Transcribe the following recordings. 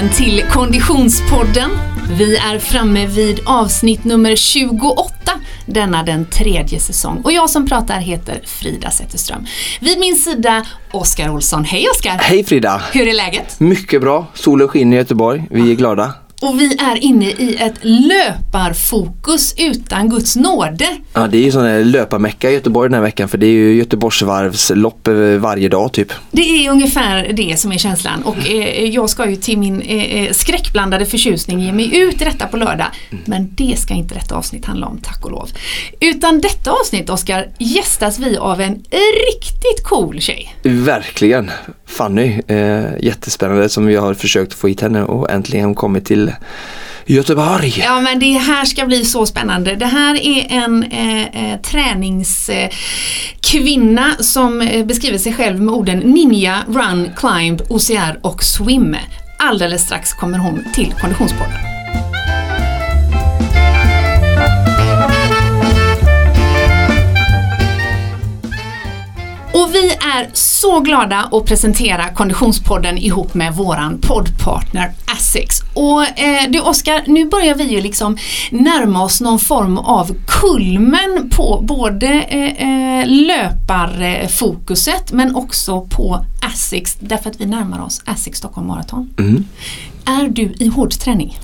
välkommen till Konditionspodden. Vi är framme vid avsnitt nummer 28 denna den tredje säsong. Och jag som pratar heter Frida Zetterström. Vid min sida Oskar Olsson. Hej Oskar! Hej Frida! Hur är läget? Mycket bra. Solen skiner i Göteborg. Vi är glada. Och vi är inne i ett löparfokus utan Guds nåde. Ja, det är ju sån här löparmecka i Göteborg den här veckan för det är ju Göteborgsvarvslopp eh, varje dag typ. Det är ungefär det som är känslan och eh, jag ska ju till min eh, eh, skräckblandade förtjusning ge mig ut i detta på lördag. Men det ska inte detta avsnitt handla om, tack och lov. Utan detta avsnitt, Oskar, gästas vi av en riktigt cool tjej. Verkligen. Fanny, eh, jättespännande som vi har försökt få hit henne och äntligen kommit till Göteborg. Ja men det här ska bli så spännande. Det här är en eh, eh träningskvinna eh, som eh, beskriver sig själv med orden Ninja, Run, Climb, OCR och Swim. Alldeles strax kommer hon till Konditionspodden. Och vi är så glada att presentera Konditionspodden ihop med våran poddpartner Asics. Och eh, du Oskar, nu börjar vi ju liksom närma oss någon form av kulmen på både eh, eh, löparfokuset men också på Asics därför att vi närmar oss Asics Stockholm Marathon. Mm. Är du i hård träning?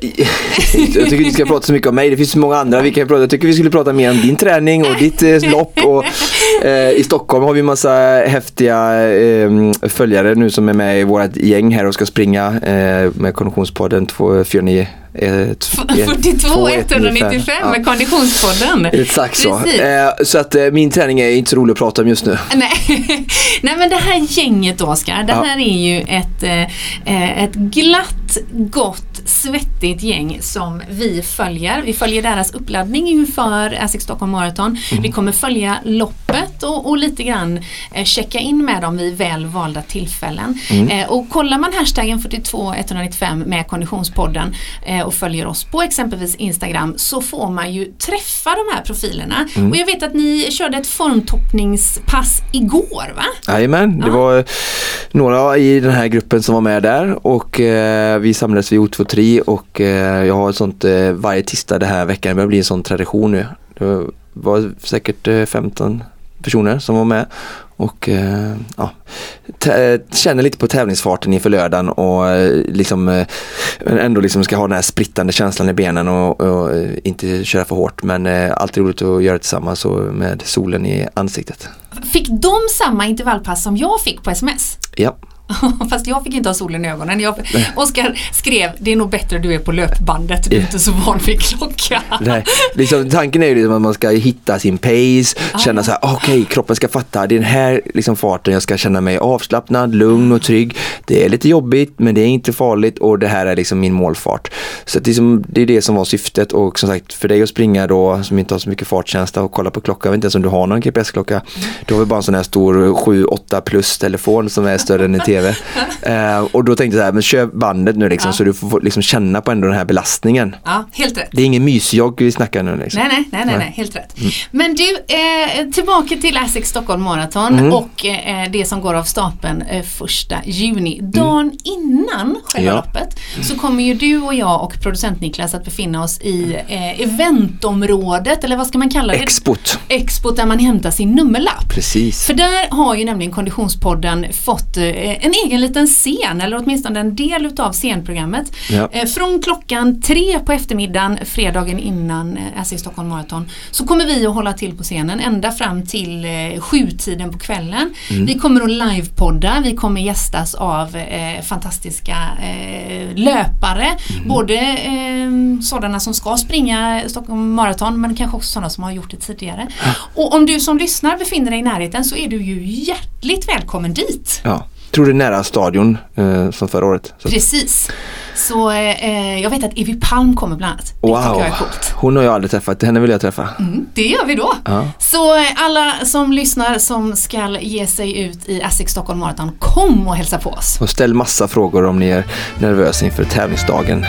Jag tycker vi ska prata så mycket om mig, det finns så många andra vi kan prata. Jag tycker vi skulle prata mer om din träning och ditt eh, lopp. Och, eh, I Stockholm har vi massa häftiga eh, följare nu som är med i vårt gäng här och ska springa eh, med Konditionspodden 249 42 195 ja. med Konditionspodden. Exakt så. Eh, så att eh, min träning är inte så rolig att prata om just nu. Nej. Nej men det här gänget Oskar, det Ja. här är ju ett, eh, ett glatt, gott, svettigt gäng som vi följer. Vi följer deras uppladdning inför Asics Stockholm Marathon. Vi kommer följa loppet och, och lite grann eh, checka in med dem vid väl valda tillfällen. Eh, och kollar man hashtaggen 42195 med Konditionspodden eh, och följer oss på exempelvis Instagram så får man ju träffa de här profilerna. Och jag vet att ni körde ett formtoppningspass igår va? Jajamän, det Ja. var eh, några i den här gruppen som var med där och eh, vi samlades vid O23 och eh, jag har ett sånt eh, varje tisdag den här veckan, det börjar bli en sån tradition nu. Det var säkert eh, 15 personer som var med och eh, ja, känner lite på tävlingsfarten inför lördagen och eh, liksom eh, ändå liksom ska ha den här sprittande känslan i benen och, och eh, inte köra för hårt men eh, alltid roligt att göra det tillsammans och med solen i ansiktet. Fick de samma intervallpass som jag fick på sms? Ja. Fast jag fick inte ha solen i ögonen. Jag, Oskar skrev, det är nog bättre du är på löpbandet, du är inte så van vid klocka. Nej, liksom, tanken är ju liksom att man ska hitta sin pace, Ah, känna så här, okej kroppen ska fatta, det är den här liksom farten jag ska känna mig avslappnad, lugn och trygg. Det är lite jobbigt men det är inte farligt och det här är liksom min målfart. Så att liksom, det är det som var syftet och som sagt för dig att springa då som inte har så mycket fartkänsla och kolla på klockan, jag vet inte ens om du har någon GPS-klocka. Du har väl bara en sån här stor 7-8 plus telefon som är större än en TV. Eh, och då tänkte jag så här, men kör bandet nu liksom Ja. så du får liksom känna på ändå den här belastningen. Ja, helt rätt. Det är ingen mysjogg vi snackar nu liksom. Nej, nej, nej, nej, nej, helt rätt. Men du, eh, tillbaka till Asics Stockholm Marathon och eh, det som går av stapeln eh, första juni. Dagen innan själva Ja. loppet så kommer ju du och jag och producent Niklas att befinna oss i eh, eventområdet, eller vad ska man kalla det? Expot. Expot där man hämtar sin nummerlapp. Precis. För där har ju nämligen Konditionspodden fått eh, en egen liten scen, eller åtminstone en del utav scenprogrammet. Ja. Eh, från klockan tre på eftermiddagen, fredagen innan eh, SC Stockholm Marathon, så kommer vi att hålla till på scenen ända fram till eh, sjutiden på kvällen. Mm. Vi kommer att livepodda, vi kommer gästas av eh, fantastiska eh, löpare, Mm. både eh, sådana som ska springa Stockholm Marathon men kanske också sådana som har gjort det tidigare. Och om du som lyssnar befinner dig i närheten så är du ju hjärtligt välkommen dit. Ja. Tror det är nära stadion eh, som förra året. Så. Precis. Så eh, jag vet att Evy Palm kommer bland annat. Det tycker Wow, jag är coolt. hon har jag aldrig träffat, henne vill jag träffa. Mm, det gör vi då. Ja. Så eh, alla som lyssnar som ska ge sig ut i Asics Stockholm Marathon, kom och hälsa på oss. Och ställ massa frågor om ni är nervösa inför tävlingsdagen.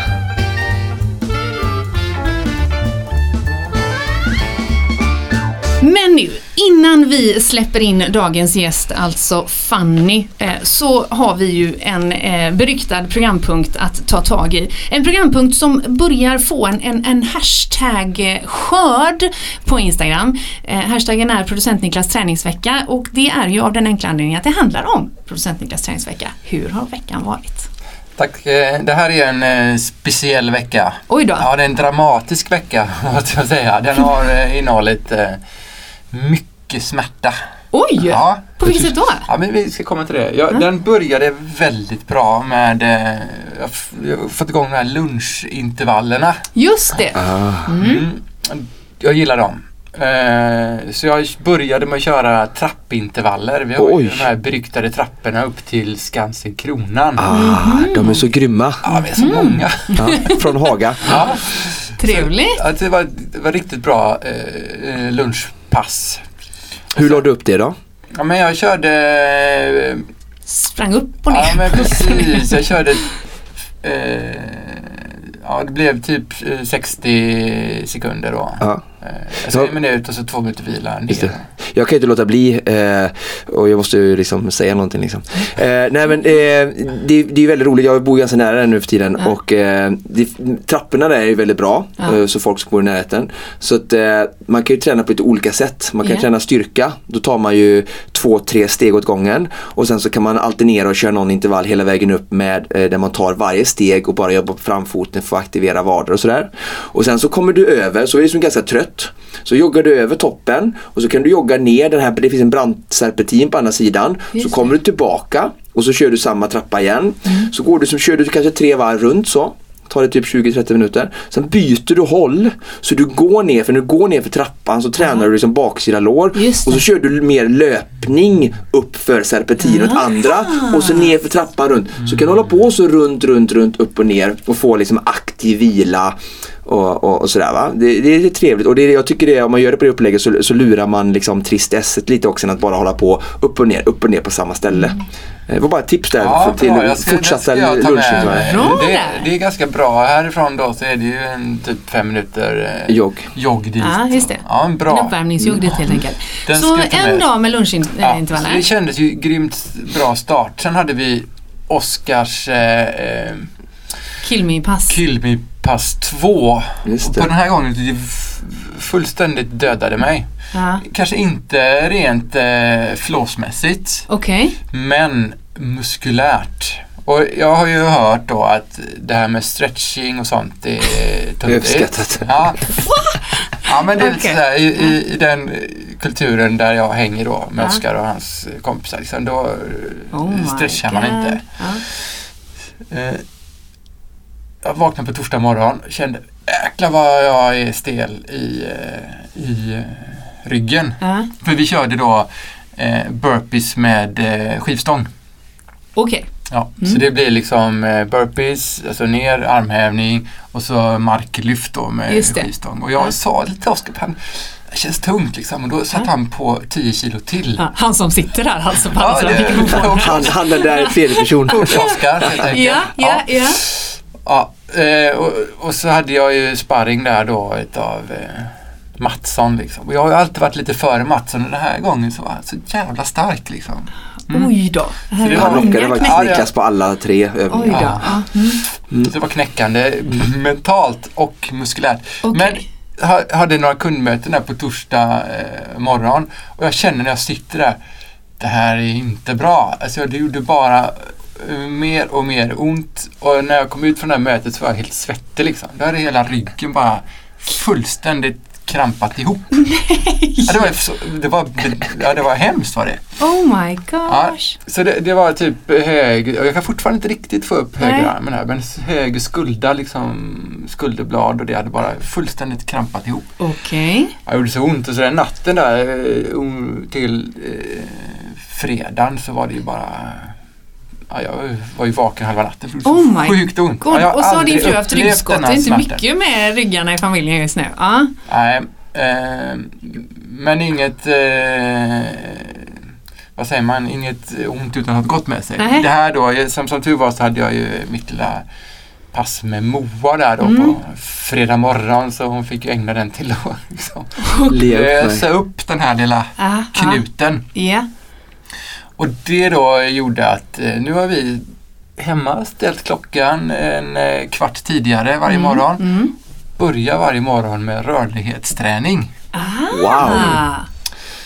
Men nu, Innan vi släpper in dagens gäst, alltså Fanny, eh, så har vi ju en eh, beryktad programpunkt att ta tag i. En programpunkt som börjar få en, en, en hashtag-skörd på Instagram. Eh, hashtaggen är producent Niklas träningsvecka och det är ju av den enkla anledningen att det handlar om producent Niklas träningsvecka. Hur har veckan varit? Tack. Eh, det här är en eh, speciell vecka. Oj då. Ja, det är en dramatisk vecka måste jag säga. Den har eh, innehållit mycket smärta. Oj! Ja. På vilket sätt då? Ja, men vi ska komma till det. Jag, mm. Den började väldigt bra med jag har fått igång de här lunchintervallerna. Just det. Ah. Mm. Mm. Jag gillar dem. Eh, så jag började med att köra trappintervaller. Vi har Oj. ju de här beryktade trapporna upp till Skansen Kronan. Ah, mm. De är så grymma. Ja, vi är så mm. många. Ja, från Haga. ja. Trevligt. Så, det, var, det var riktigt bra eh, lunchpass. Hur la du upp det då? Ja, men jag körde... Eh, Sprang upp och ner. Ja, men precis. Jag körde... Eh, ja, det blev typ 60 eh, sekunder då. Ja. Alltså en minut och så två minuter vila. Jag kan inte låta bli eh, och jag måste ju liksom säga någonting. Liksom. Eh, nej men eh, det, det, är väldigt roligt, jag bor ganska nära den nu för tiden ja. och eh, det, trapporna där är väldigt bra ja. Eh, så folk som bor i närheten. Så att eh, man kan ju träna på lite olika sätt. Man kan yeah. träna styrka, då tar man ju två, tre steg åt gången och sen så kan man alternera och köra någon intervall hela vägen upp med där man tar varje steg och bara jobbar på framfoten för att aktivera vader och sådär. Och sen så kommer du över, så är du som ganska trött. Så joggar du över toppen och så kan du jogga ner den här, det finns en brantserpentin på andra sidan. Just så kommer du tillbaka och så kör du samma trappa igen. Mm. Så går du som kör du kanske tre varv runt så tar det typ 20-30 minuter. Sen byter du håll. Så du går ner, för när du går ner för trappan så tränar Aha. du liksom baksida lår. Och så kör du mer löpning upp för serpentin åt andra och så ner för trappan runt. Så kan du hålla på så runt, runt, runt, upp och ner och få liksom aktiv vila och, och, och sådär va. Det, det, är trevligt och det, jag tycker det, om man gör det på det upplägget så, så lurar man liksom tristesset lite också än att bara hålla på upp och ner, upp och ner på samma ställe. Mm. Det var bara ett tips där ja, för, till ska, fortsatta lunchen. Det, det, är ganska bra. Härifrån då så är det ju en typ fem minuter eh, jogg. jogg dit. Ja, just det. Ja, en bra. En uppvärmningsjogg dit helt enkelt. Den så en dag med lunchintervaller. Ja, det kändes ju grymt bra start. Sen hade vi Oskars eh, eh Killme-pass. Killme-pass 2. På den här gången det fullständigt dödade mig. Ja. Kanske inte rent eh, flåsmässigt. Okay. Men muskulärt. Och jag har ju hört då att det här med stretching och sånt är Uppskattat. Ja. ja men det är okay. sådär, i, i, i, den kulturen där jag hänger då med ja. Oskar och hans kompisar. Liksom, då oh stretchar man inte. Ja. Jag vaknade på torsdag morgon och kände jäklar vad jag är stel i, eh, i eh, ryggen. Uh. För vi körde då eh, burpees med eh, skivstång. Okej. Okay. Ja, mm. så det blir liksom eh, burpees, alltså ner, armhävning och så marklyft då med skivstång. Och jag ja. sa till Oskar, det känns tungt liksom. Och då satt ja. han på 10 kilo till. Ja, han som sitter där alltså på ja, det, han, han den där tredje person. Oskar helt enkelt. Ja, ja, ja. ja. Eh, och, och, så hade jag ju sparring där då utav eh, Mattsson liksom. Och jag har ju alltid varit lite före Mattsson och den här gången så var han så jävla stark liksom. Mm. Oj då. Så det han lockade faktiskt Niklas på alla tre övningar. Då. Mm. Mm. Så det var knäckande mentalt och muskulärt. Okay. Men jag hade några kundmöten där på torsdag eh, morgon och jag känner när jag sitter där det här är inte bra. Alltså det gjorde bara mer och mer ont och när jag kom ut från det här mötet så var jag helt svettig liksom. Då hade hela ryggen bara fullständigt krampat ihop. Nej! Ja, det, var, det, var, ja, det var hemskt var det. Oh my gosh! Ja, så det, det, var typ hög, jag kan fortfarande inte riktigt få upp högerarmen här, men höger skulda liksom, skulderblad och det hade bara fullständigt krampat ihop. Okej. Okay. Det gjorde så ont och så den natten där eh, till eh, fredagen så var det ju bara Ja, jag var ju vaken halva natten. Oh my Sjukt ont. God. Ja, och så har din fru haft ryggskott. Det är inte mycket med ryggarna i familjen just nu. Ja. Nej, eh, men inget eh, vad säger man, inget ont utan ha gått med sig. Nej. Det här då, som, som tur var så hade jag ju mitt lilla pass med Moa där då mm. på fredag morgon så hon fick ju ägna den till att liksom, lösa upp den här lilla ah, knuten. Ah. Yeah. Och det då gjorde att eh, nu har vi hemma ställt klockan en eh, kvart tidigare varje mm. morgon. Mm. Börjar varje morgon med rörlighetsträning. Ah. Wow!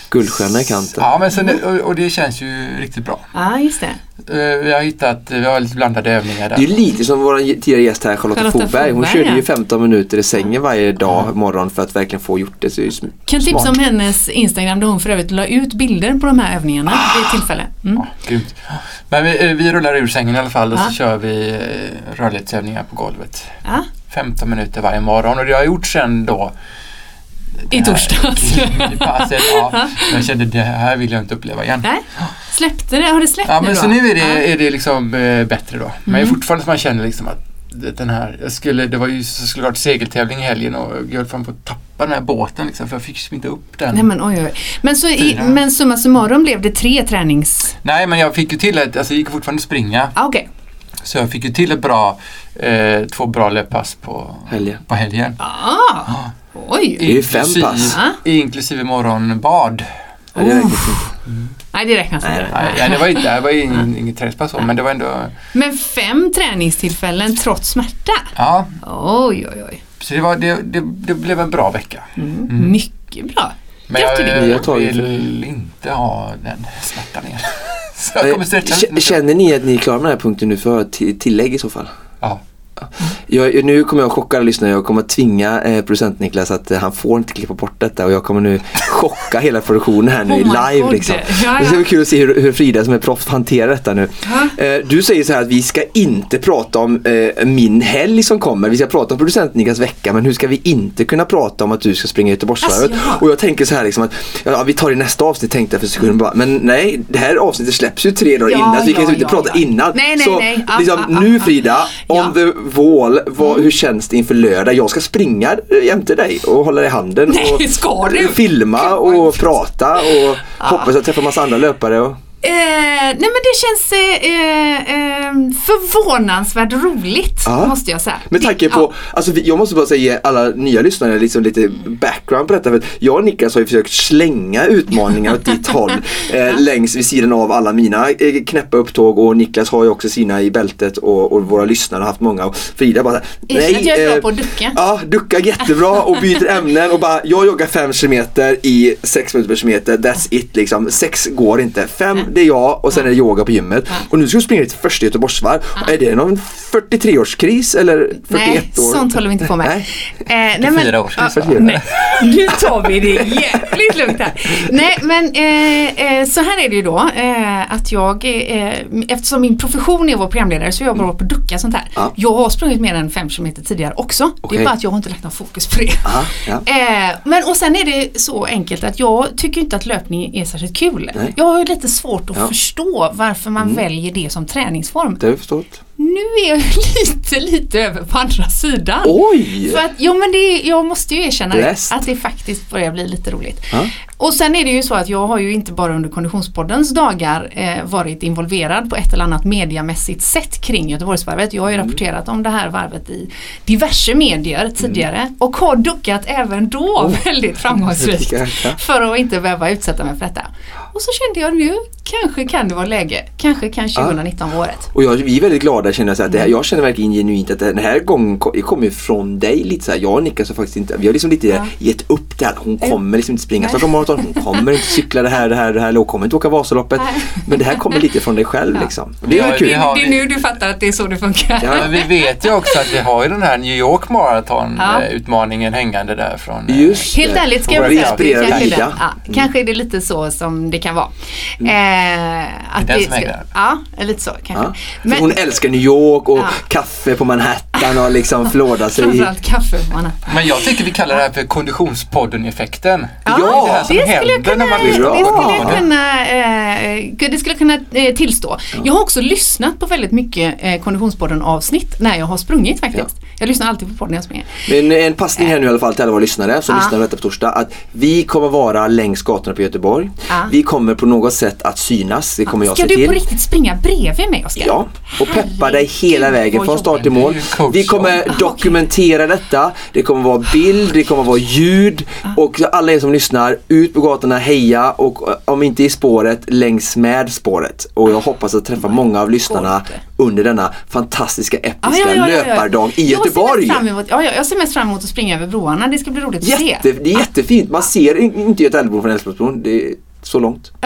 Guldstjärna i kanten. Ja, men sen, och, och det känns ju riktigt bra. Ja, just det. Uh, vi har hittat, vi har lite blandade övningar där. Det är lite som vår tidigare gäst här Charlotta, Charlotta Fogberg. Hon körde ju 15 minuter i sängen varje dag morgon för att verkligen få gjort det. Så det kan tipsa om hennes Instagram där hon för övrigt la ut bilder på de här övningarna ah. vid tillfälle. Mm. Ja, grymt. Men vi, eh, vi rullar ur sängen i alla fall och ah. så kör vi eh, rörlighetsövningar på golvet. Ah. 15 minuter varje morgon och det har jag gjort sen då i torsdags. I passet, ja. Jag kände det här vill jag inte uppleva igen. Nej. Släppte det? Har det släppt ja, nu men då? Så nu är det, är det liksom äh, bättre då. Men mm. fortfarande som man känner liksom att den här, jag skulle, det var ju skulle varit segeltävling i helgen och jag höll fan på att tappa den här båten liksom, för jag fick liksom inte upp den. Nej men oj, oj. Men, så i, men summa summarum blev det tre tränings... Nej men jag fick ju till ett, alltså jag gick fortfarande springa. Ah, okay. Så jag fick ju till ett bra, eh, två bra löppass på helgen. På helgen. Ah. ah. Oj! Det är ju fem pass. Inklusive morgonbad. Ja, det räknas mm. Nej, det räknas inte. Nej, det var, inte, det var ingen, inget träningspass men det var ändå... Men fem träningstillfällen trots smärta? Ja. Oj, oj, oj. Så det, var, det, det, det blev en bra vecka. Mm. Mm. Mycket bra. Men jag, jag vill inte ha den smärtan igen. Så jag kommer stretcha Känner ni att ni är klara med den här punkten nu för tillägg i så fall? Ja. Jag, nu kommer jag chocka alla lyssnare. Jag kommer att tvinga eh, producent Niklas att eh, han får inte klippa bort detta och jag kommer nu chocka hela produktionen här nu oh i live. Liksom. Ja, ja. Det ska bli kul att se hur, hur Frida som är proffs hanterar detta nu. Eh, du säger så här att vi ska inte prata om eh, min helg som kommer. Vi ska prata om producent Niklas vecka men hur ska vi inte kunna prata om att du ska springa Göteborgsvarvet? Alltså, och jag tänker så här liksom att ja, vi tar det i nästa avsnitt tänkte jag för sekunden bara. Men nej, det här avsnittet släpps ju tre dagar innan så vi kan inte prata innan. Nej, nej, så nej. Liksom, nu Frida, on the Vål, vad, mm. hur känns det inför lördag? Jag ska springa jämte dig och hålla dig i handen Nej, och filma och prata och ah. hoppas att träffa massa andra löpare. Och... Eh, nej men det känns eh, eh, förvånansvärt roligt ja. måste jag säga. Med tanke på, ja. alltså, jag måste bara säga alla nya lyssnare liksom lite background på detta. För jag och Niklas har ju försökt slänga utmaningar åt ditt håll eh, längs vid sidan av alla mina eh, knäppa upptåg och Niklas har ju också sina i bältet och, och våra lyssnare har haft många. Och Frida bara nej. Jag är bra eh, på att ducka. Ja, ducka jättebra och byter ämnen och bara jag joggar 5 km i 6 minuter per kilometer. That's it liksom. 6 går inte. 5 det är jag och sen är det yoga på gymmet. Och nu ska du springa ditt första Göteborgsvarv. Är det någon 43-årskris eller 41 nej, år? sånt håller vi inte på med. Nej, eh, nej, men, års ja, nej. Nu tar vi det jävligt lugnt här. Nej men eh, eh, så här är det ju då eh, att jag, eh, eftersom min profession är vår programledare så jag bara på ducka sånt här. Ja. Jag har sprungit mer än 5 km tidigare också. Okay. Det är bara att jag har inte lagt någon fokus på det. Aha, ja. Eh, men och sen är det så enkelt att jag tycker inte att löpning är särskilt kul. Nej. Jag har lite svårt att ja. förstå varför man mm. väljer det som träningsform. Det har jag förstått nu är jag lite, lite över på andra sidan. Oj! För att, jo men det, jag måste ju erkänna Blessed. att det faktiskt börjar bli lite roligt. Ha? Och sen är det ju så att jag har ju inte bara under Konditionspoddens dagar eh, varit involverad på ett eller annat mediamässigt sätt kring Göteborgsvarvet. Jag har ju mm. rapporterat om det här varvet i diverse medier mm. tidigare mm. och har duckat även då oh. väldigt framgångsrikt för att inte behöva utsätta mig för detta. Och så kände jag nu kanske kan det vara läge. Kanske kan 2019 vara året. Och jag, vi är väldigt glada känner jag. Så att det här, mm. jag känner verkligen genuint att den här gången kommer från dig lite så här. Jag och Niklas har faktiskt inte, vi har liksom lite ja. gett upp det här. Hon kommer liksom inte springa Stockholm Marathon. Hon kommer inte cykla det här, det här, det här. Hon kommer inte åka Vasaloppet. Men det här kommer lite från dig själv ja. liksom. Det är ja, kul. Det, det är nu du fattar att det är så det funkar. Ja. vi vet ju också att vi har ju den här New York Marathon ja. utmaningen hängande där från Just Helt ärligt ska jag säga. Kanske, ja, kanske är det lite så som det kan vara. Mm. Eh, att det är den som hänger där? Ja, lite så kanske. Ja. Men, hon älskar New York och ja. kaffe på Manhattan och liksom flåda sig. Framförallt kaffe på Manhattan. Men jag tycker vi kallar det här för konditionspodden-effekten. Ja, det, här som det skulle jag kunna, när man det skulle jag kunna, eh, det skulle jag kunna eh, tillstå. Ja. Jag har också lyssnat på väldigt mycket eh, konditionspodden avsnitt när jag har sprungit faktiskt. Jag lyssnar alltid på podden när jag springer. Men en passning här nu i alla fall till alla våra lyssnare som lyssnar på detta på torsdag. Att vi kommer vara längs gatorna på Göteborg. Vi kommer på något sätt att synas. Det kommer jag Ska se till. Ska du på riktigt springa bredvid mig Oskar? Ja, och peppa dig hela vägen från start till mål. vi kommer dokumentera detta. Det kommer vara bild, det kommer vara ljud och alla er som lyssnar, ut på gatorna, heja och om inte i spåret, längs med spåret. Och jag hoppas att träffa många av lyssnarna under denna fantastiska episka ja, ja, ja, löpardag i Göteborg. Jag ser, ja, jag ser mest fram emot att springa över broarna. Det ska bli roligt att Jätte, se. Det är jättefint. Man ser inte Götaälvbron från Älvsborgsbron. Så långt.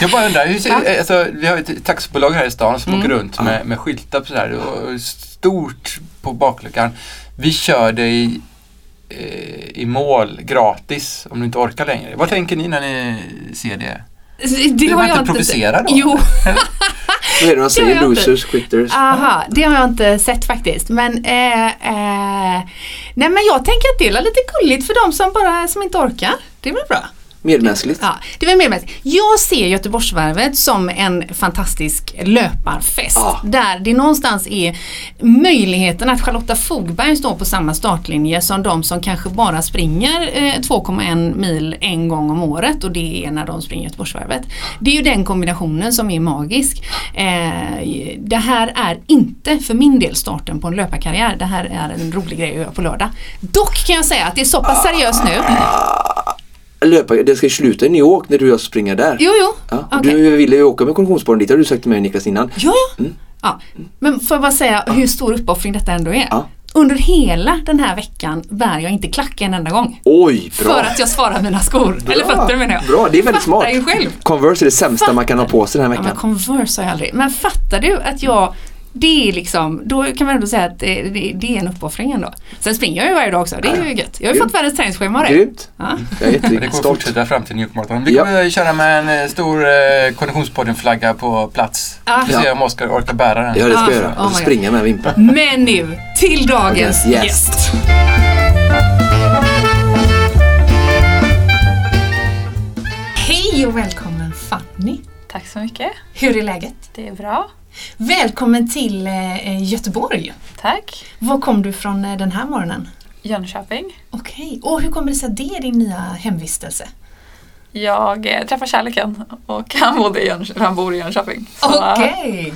jag bara undrar, hur ser, alltså, vi har ett taxibolag här i stan som mm. åker runt med, med skyltar på sådär, och stort på bakluckan. Vi kör dig eh, i mål gratis om du inte orkar längre. Vad tänker ni när ni ser det? Det, det har jag inte provocera då? Jo. Vad är det man säger? Losers, quitters? Aha, det har jag inte sett faktiskt. Men, eh, eh, nej, men jag tänker att det är lite gulligt för de som bara som inte orkar. Det är väl bra. Medmänskligt. Ja, det var medmänskligt. Jag ser Göteborgsvarvet som en fantastisk löparfest. Ja. Där det någonstans är möjligheten att Charlotta Fogberg står på samma startlinje som de som kanske bara springer eh, 2,1 mil en gång om året och det är när de springer Göteborgsvarvet. Det är ju den kombinationen som är magisk. Eh, det här är inte för min del starten på en löparkarriär. Det här är en rolig grej att göra på lördag. Dock kan jag säga att det är så pass seriöst nu löpa, det ska sluta i New York när du och jag springer där. Jo, jo. Ja, okay. Du ville ju åka med konditionsspåren dit, har du sagt till mig Niklas innan. Jo, jo. Mm. Ja. Men får jag bara säga hur stor uppoffring detta ändå är. Ja. Under hela den här veckan bär jag inte klack en enda gång. Oj, bra! För att jag sparar mina skor. Bra. Eller fötter menar jag. Bra, det är väldigt smart. Ju själv. Converse är det sämsta fattar. man kan ha på sig den här veckan. Ja, men Converse har jag aldrig. Men fattar du att jag det är liksom, då kan man ändå säga att det, det, det är en uppoffring ändå. Sen springer jag ju varje dag också, det är ju gött. Jag har ju fått världens träningsschema det. Grymt! Ja. Jag är det kommer fortsätta fram till New York Marathon. Vi kommer ja. köra med en eh, stor eh, Konditionspodden-flagga på plats. Ah. Vi får se om Oskar orkar bära den. Ja, det ska jag göra. Oh springa med Vimpa. Men nu, till dagens gäst. gäst. Hej och välkommen Fanny! Tack så mycket! Hur är läget? Det är bra. Välkommen till eh, Göteborg. Tack. Var kom du från eh, den här morgonen? Jönköping. Okej, okay. och hur kommer det sig att det är din nya hemvistelse? Jag eh, träffade kärleken och han, bodde i Jönköping, han bor i Jönköping. Okej,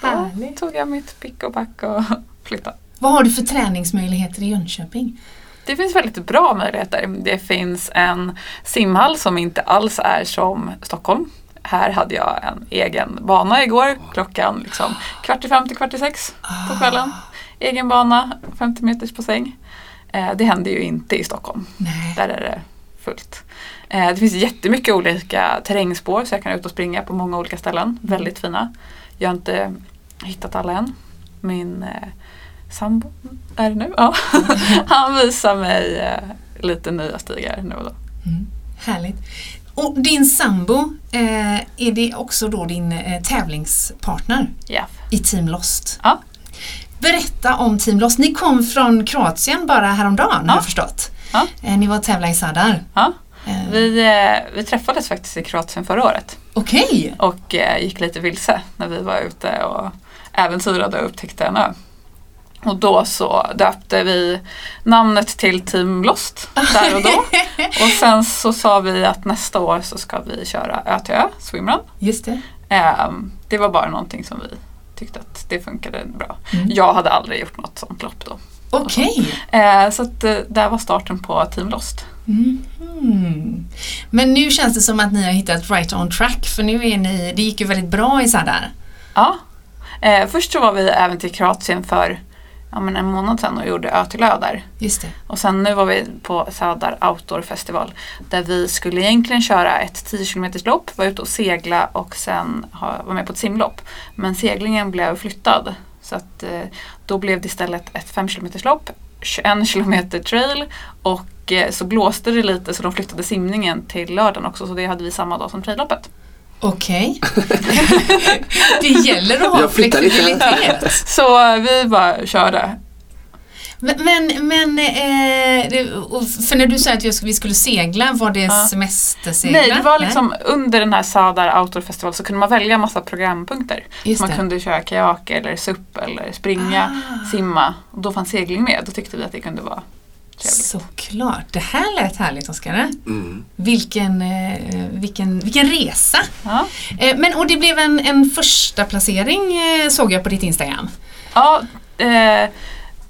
okay. Då tog jag mitt pick och pack och flyttade. Vad har du för träningsmöjligheter i Jönköping? Det finns väldigt bra möjligheter. Det finns en simhall som inte alls är som Stockholm här hade jag en egen bana igår klockan liksom kvart i fem till kvart i sex på kvällen. Egen bana, 50 meters bassäng. Eh, det händer ju inte i Stockholm. Nej. Där är det fullt. Eh, det finns jättemycket olika terrängspår så jag kan ut och springa på många olika ställen. Mm. Väldigt fina. Jag har inte hittat alla än. Min eh, sambo är det nu. Ja. Han visar mig lite nya stigar nu och då. Mm. Härligt. Och din sambo, eh, är det också då din eh, tävlingspartner yeah. i Team Lost? Ja. Berätta om Team Lost. Ni kom från Kroatien bara häromdagen ja. har jag förstått. Ja. Eh, ni var och tävlade i Sadar. Ja. Eh. Vi, eh, vi träffades faktiskt i Kroatien förra året. Okej. Okay. Och eh, gick lite vilse när vi var ute och äventyrade och upptäckte en ö. Och då så döpte vi namnet till Team Lost där och då. och sen så sa vi att nästa år så ska vi köra Ö till Ö, swimrun. Just det. Um, det var bara någonting som vi tyckte att det funkade bra. Mm. Jag hade aldrig gjort något sånt lopp då. Okej. Okay. Uh, så att uh, där var starten på Team Lost. Mm. Men nu känns det som att ni har hittat right on track för nu är ni, det gick ju väldigt bra i Sadar. Ja. Uh, först så var vi även till Kroatien för ja, men en månad sedan och gjorde Ö till Ö där. Just det. Och sen nu var vi på Sadar Outdoor Festival där vi skulle egentligen köra ett 10 km lopp, vara ute och segla och sen ha, vara med på ett simlopp. Men seglingen blev flyttad så att eh, då blev det istället ett 5 km lopp, 21 km trail och eh, så blåste det lite så de flyttade simningen till lördagen också så det hade vi samma dag som trailloppet. Okej. Okay. det gäller att ha flexibilitet. Så vi bara körde. Men, men eh, för när du sa att vi skulle segla, var det ja. semestersegla? Nej, det var liksom Nej. under den här Sadar Outdoor Festival så kunde man välja massa programpunkter. Just man det. kunde köra kajak eller SUP eller springa, ah. simma. Och då fanns segling med. Då tyckte vi att det kunde vara Trevligt. Såklart. Det här lät härligt Oskar. Mm. Vilken, eh, vilken, vilken resa. Ja. Eh, men och det blev en, en första placering eh, såg jag på ditt Instagram. Ja, eh,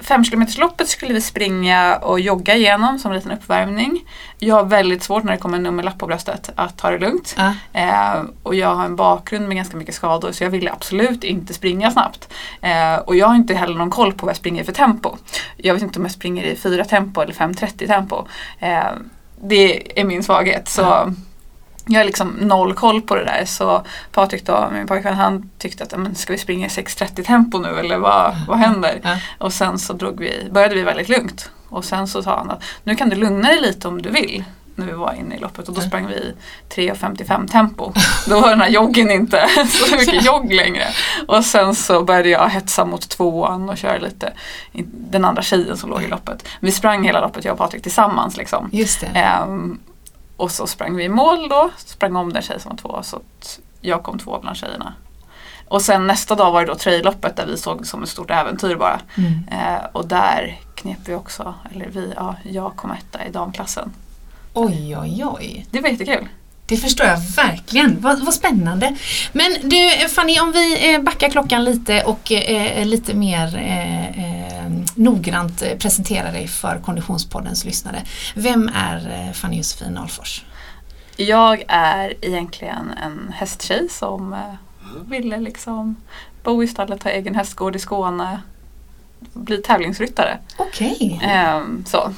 Femkilometersloppet skulle vi springa och jogga igenom som en liten uppvärmning. Jag har väldigt svårt när det kommer en nummerlapp på bröstet att ta det lugnt. Ja. Eh, och jag har en bakgrund med ganska mycket skador så jag ville absolut inte springa snabbt. Eh, och jag har inte heller någon koll på vad jag springer i för tempo. Jag vet inte om jag springer i 4 tempo eller 5.30 tempo. Eh, det är min svaghet. Så jag har liksom noll koll på det där så Patrik då, min pojkvän, han tyckte att men ska vi springa i 6.30 tempo nu eller vad, vad händer? Ja. Och sen så drog vi, började vi väldigt lugnt. Och sen så sa han att nu kan du lugna dig lite om du vill. När vi var inne i loppet och då sprang vi 3.55 tempo. Då var den här joggen inte så mycket jogg längre. Och sen så började jag hetsa mot tvåan och köra lite den andra tjejen som låg i loppet. Vi sprang hela loppet jag och Patrik tillsammans liksom. Just det. Ehm, och så sprang vi i mål då, sprang om den tjej som var två så att jag kom två bland tjejerna. Och sen nästa dag var det då trailloppet där vi såg som ett stort äventyr bara. Mm. Eh, och där knep vi också, eller vi, ja, jag kom etta i damklassen. Oj, oj, oj. Det var jättekul. Det förstår jag verkligen. Vad, vad spännande. Men du Fanny, om vi eh, backar klockan lite och eh, lite mer eh, eh, noggrant eh, presenterar dig för Konditionspoddens lyssnare. Vem är eh, Fanny Josefin Alfors? Jag är egentligen en hästtjej som eh, ville liksom bo i stallet, ha egen hästgård i Skåne, bli tävlingsryttare. Okej. Ehm, så.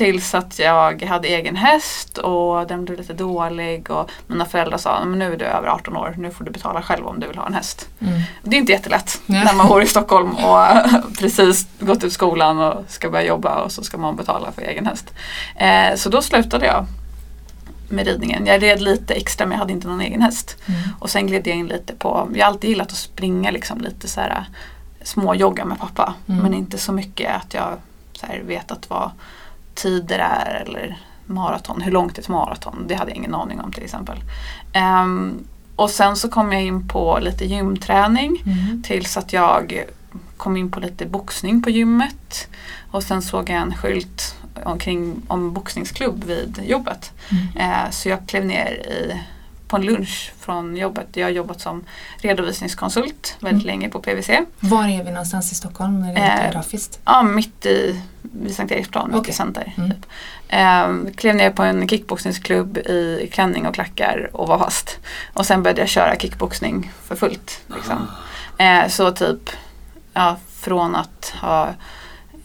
Tills att jag hade egen häst och den blev lite dålig och mina föräldrar sa men nu är du över 18 år, nu får du betala själv om du vill ha en häst. Mm. Det är inte jättelätt Nej. när man bor i Stockholm och precis gått ut skolan och ska börja jobba och så ska man betala för egen häst. Eh, så då slutade jag med ridningen. Jag red lite extra men jag hade inte någon egen häst. Mm. Och sen gled jag in lite på, jag har alltid gillat att springa liksom lite så här småjogga med pappa. Mm. Men inte så mycket att jag så här, vetat vad tider är eller maraton, hur långt är ett maraton? Det hade jag ingen aning om till exempel. Ehm, och sen så kom jag in på lite gymträning Mm. tills att jag kom in på lite boxning på gymmet. Och sen såg jag en skylt omkring om boxningsklubb vid jobbet. Mm. Eh, så jag klev ner i, på en lunch från jobbet. Jag har jobbat som redovisningskonsult väldigt Mm. länge på PWC. Var är vi någonstans i Stockholm? Är det Eh, geografiskt? Ja, mitt i vid Sankt Eriksplan, mitt Okej. i center. Mm. Typ. Eh, klev ner på en kickboxningsklubb i klänning och klackar och var fast. Och sen började jag köra kickboxning för fullt. Liksom. Eh, så typ ja, från att ha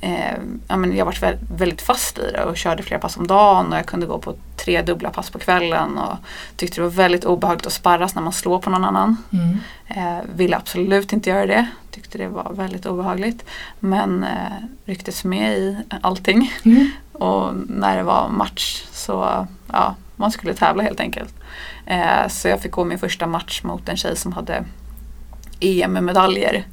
eh, ja, men jag varit vä- väldigt fast i det och körde flera pass om dagen och jag kunde gå på tre dubbla pass på kvällen och tyckte det var väldigt obehagligt att sparras när man slår på någon annan. Mm. Eh, ville absolut inte göra det. Tyckte det var väldigt obehagligt. Men eh, rycktes med i allting. Mm. Och när det var match så ja, man skulle tävla helt enkelt. Eh, så jag fick gå min första match mot en tjej som hade EM-medaljer.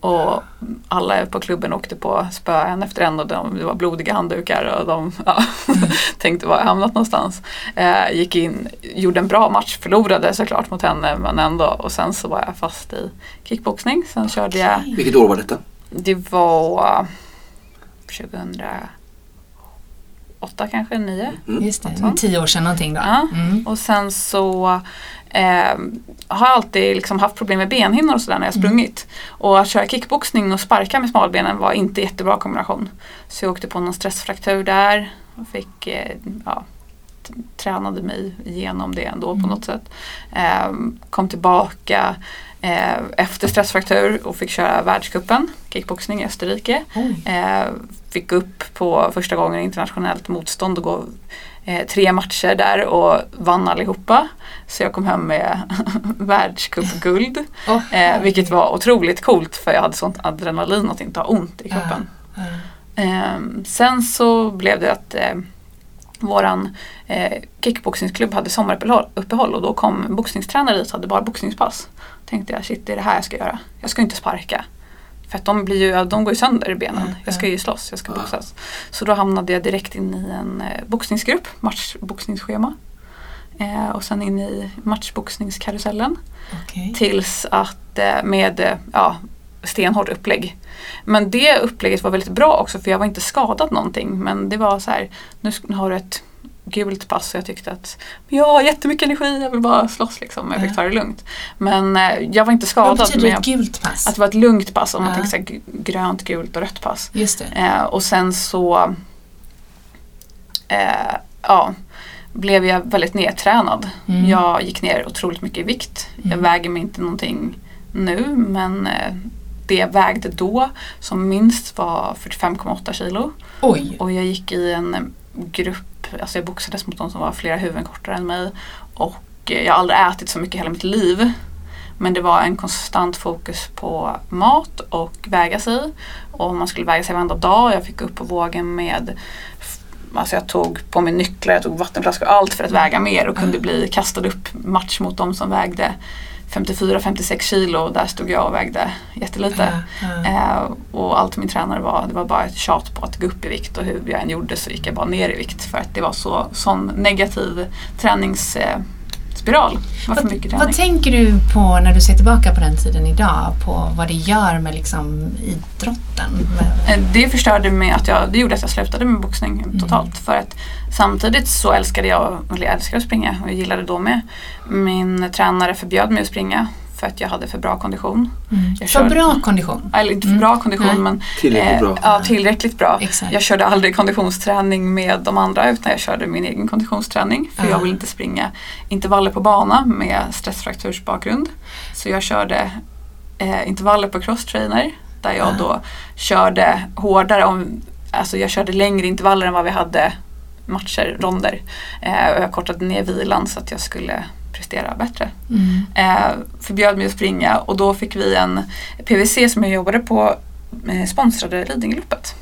Och alla på klubben åkte på spö en efter en och de, det var blodiga handdukar och de ja, tänkte var jag hamnat någonstans. Eh, gick in, gjorde en bra match, förlorade såklart mot henne men ändå. Och sen så var jag fast i kickboxning. Sen körde jag, Vilket år var detta? det var 2008 kanske, 9. Just det, tio år sedan någonting då. Ja. Mm. Och sen så eh, har alltid liksom haft problem med benhinnor och sådär när jag sprungit. Och att köra kickboxning och sparka med smalbenen var inte jättebra kombination. Så jag åkte på någon stressfraktur där och fick, eh, ja, tränade mig igenom det ändå på något sätt. Eh, kom tillbaka eh, efter stressfraktur och fick köra världscupen, kickboxning i Österrike. Oj. Eh, fick upp på första gången internationellt motstånd och gå eh, tre matcher där och vann allihopa. Så jag kom hem med världscupguld. Eh, vilket var otroligt coolt för jag hade sånt adrenalin att inte ha ont i kroppen. Ja. Eh, sen så blev det att eh, våran eh, kickboxningsklubb hade sommaruppehåll uppehåll och då kom boxningstränare dit och hade bara boxningspass. Tänkte jag, shit det är det här jag ska göra. Jag ska inte sparka. För att de, blir ju, de går ju sönder i benen. Jag ska ju slåss, jag ska boxas. Så då hamnade jag direkt in i en eh, boxningsgrupp, matchboxningsschema. Eh, och sen in i matchboxningskarusellen. Okej. Tills att eh, med eh, ja, stenhårt upplägg. Men det upplägget var väldigt bra också för jag var inte skadad någonting. Men det var så här, nu har du ett gult pass och jag tyckte att jag har jättemycket energi, jag vill bara slåss liksom. Jag fick ta det lugnt. Men eh, jag var inte skadad. Vad betyder ett gult pass? Att det var ett lugnt pass, om man tänker sig grönt, gult och rött pass. Just eh, och sen så eh, ja, blev jag väldigt nedtränad. Mm. Jag gick ner otroligt mycket i vikt. Mm. Jag väger mig inte någonting nu men eh, det jag vägde då som minst var 45,8 kilo. Oj. Och jag gick i en grupp, alltså jag boxades mot de som var flera huvuden kortare än mig. Och jag har aldrig ätit så mycket hela mitt liv. Men det var en konstant fokus på mat och väga sig. Och man skulle väga sig varenda dag. Jag fick upp på vågen med Alltså jag tog på mig nycklar, jag tog vattenflaskor och allt för att väga mer och kunde bli kastad upp match mot de som vägde 54-56 kilo och där stod jag och vägde jättelite. Mm. Eh, och allt min tränare var, det var bara ett tjat på att gå upp i vikt och hur jag än gjorde så gick jag bara ner i vikt för att det var så sån negativ tränings eh, spiral. Vad, vad, tänker du på när du ser tillbaka på den tiden idag? På vad det gör med liksom idrotten? Eh, det förstörde mig att jag, det gjorde att jag slutade med boxning mm. totalt. För att samtidigt så älskade jag, eller jag älskade att springa och jag gillade då med. Min tränare förbjöd mig att springa för att jag hade för bra kondition. Mm. för körde, bra kondition? Eller inte för mm. bra kondition Nej. men tillräckligt eh, bra. Ja, tillräckligt bra. Exakt. Jag körde aldrig konditionsträning med de andra utan jag körde min egen konditionsträning för uh. jag vill inte springa intervaller på bana med stressfraktursbakgrund. Så jag körde eh, intervaller på crosstrainer där jag uh. då körde hårdare, om, alltså jag körde längre intervaller än vad vi hade matcher, ronder. Eh, och jag kortade ner vilan så att jag skulle prestera bättre. Mm. Eh, förbjöd mig att springa och då fick vi en PVC som jag jobbade på eh, sponsrade Lidingöloppet.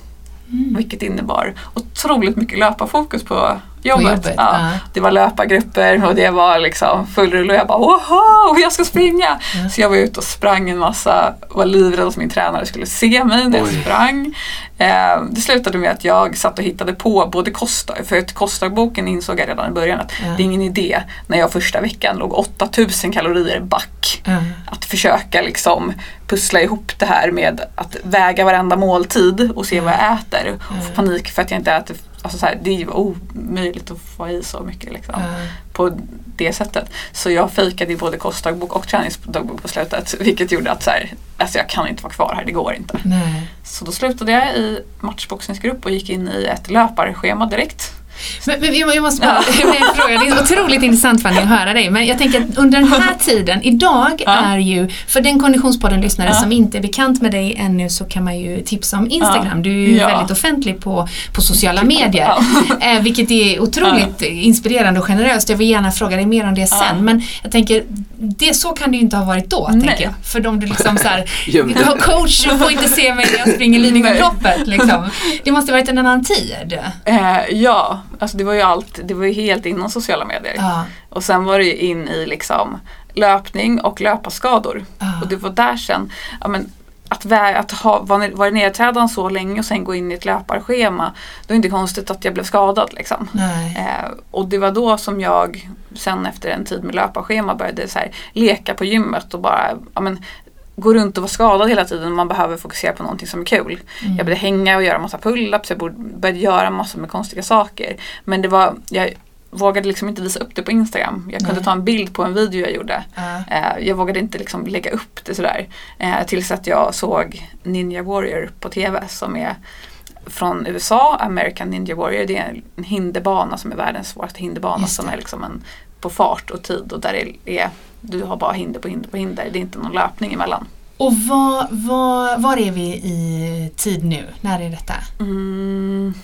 Mm. Vilket innebar otroligt mycket löparfokus på jobbet. Jobbet ja. Uh. Det var löpargrupper och det var liksom full rulle och jag bara wow, jag ska springa! Mm. Så jag var ute och sprang en massa, var livrädd att min tränare skulle se mig när jag sprang. Eh, det slutade med att jag satt och hittade på både kostdag, för att kostdagboken insåg jag redan i början att det är ingen idé när jag första veckan låg 8000 kalorier back. Att försöka liksom pussla ihop det här med att väga varenda måltid och se vad jag äter. Och få panik för att jag inte äter Alltså så här, det är ju omöjligt att få i så mycket liksom, mm. på det sättet. Så jag fejkade i både kostdagbok och träningsdagbok på slutet. Vilket gjorde att så här, alltså jag kan inte vara kvar här, det går inte. Nej. Så då slutade jag i matchboxningsgrupp och gick in i ett löparschema direkt. Men, men jag måste bara ja. fråga, det är otroligt intressant Fanny att höra dig. Men jag tänker att under den här tiden, idag ja. är ju, för den Konditionspodden-lyssnare ja. som inte är bekant med dig ännu så kan man ju tipsa om Instagram. Du är ju väldigt offentlig på, på sociala medier. Eh, vilket är otroligt inspirerande och generöst. Jag vill gärna fråga dig mer om det sen. Men jag tänker, det, så kan det ju inte ha varit då, Nej. tänker jag. För de du liksom så här, coach, du får inte se mig när jag springer Lidingöloppet. Liksom. Det måste varit en annan tid. Eh, ja, Alltså det var ju allt, det var ju helt inom sociala medier. Ja. Och sen var det ju in i liksom löpning och löparskador. Ja. Och det var där sen, ja men att, vä- att ha, vara var nedträdan så länge och sen gå in i ett löparschema. Då är det inte konstigt att jag blev skadad. Liksom. Eh, och det var då som jag sen efter en tid med löparschema började så här, leka på gymmet och bara ja, men, gå runt och vara skadad hela tiden. Man behöver fokusera på någonting som är kul. Mm. Jag började hänga och göra massa pull-ups. Jag började göra massor med konstiga saker. Men det var, jag vågade liksom inte visa upp det på Instagram. Jag kunde Nej. ta en bild på en video jag gjorde. Uh. jag vågade inte liksom lägga upp det sådär. Eh, tills att jag såg Ninja Warrior på TV som är från USA, American Ninja Warrior. Det är en hinderbana som är världens svåraste hinderbana som är liksom en på fart och tid och där det är du har bara hinder på hinder på hinder. Det är inte någon löpning emellan. Och vad, vad, var är vi i tid nu? När är detta? Mm,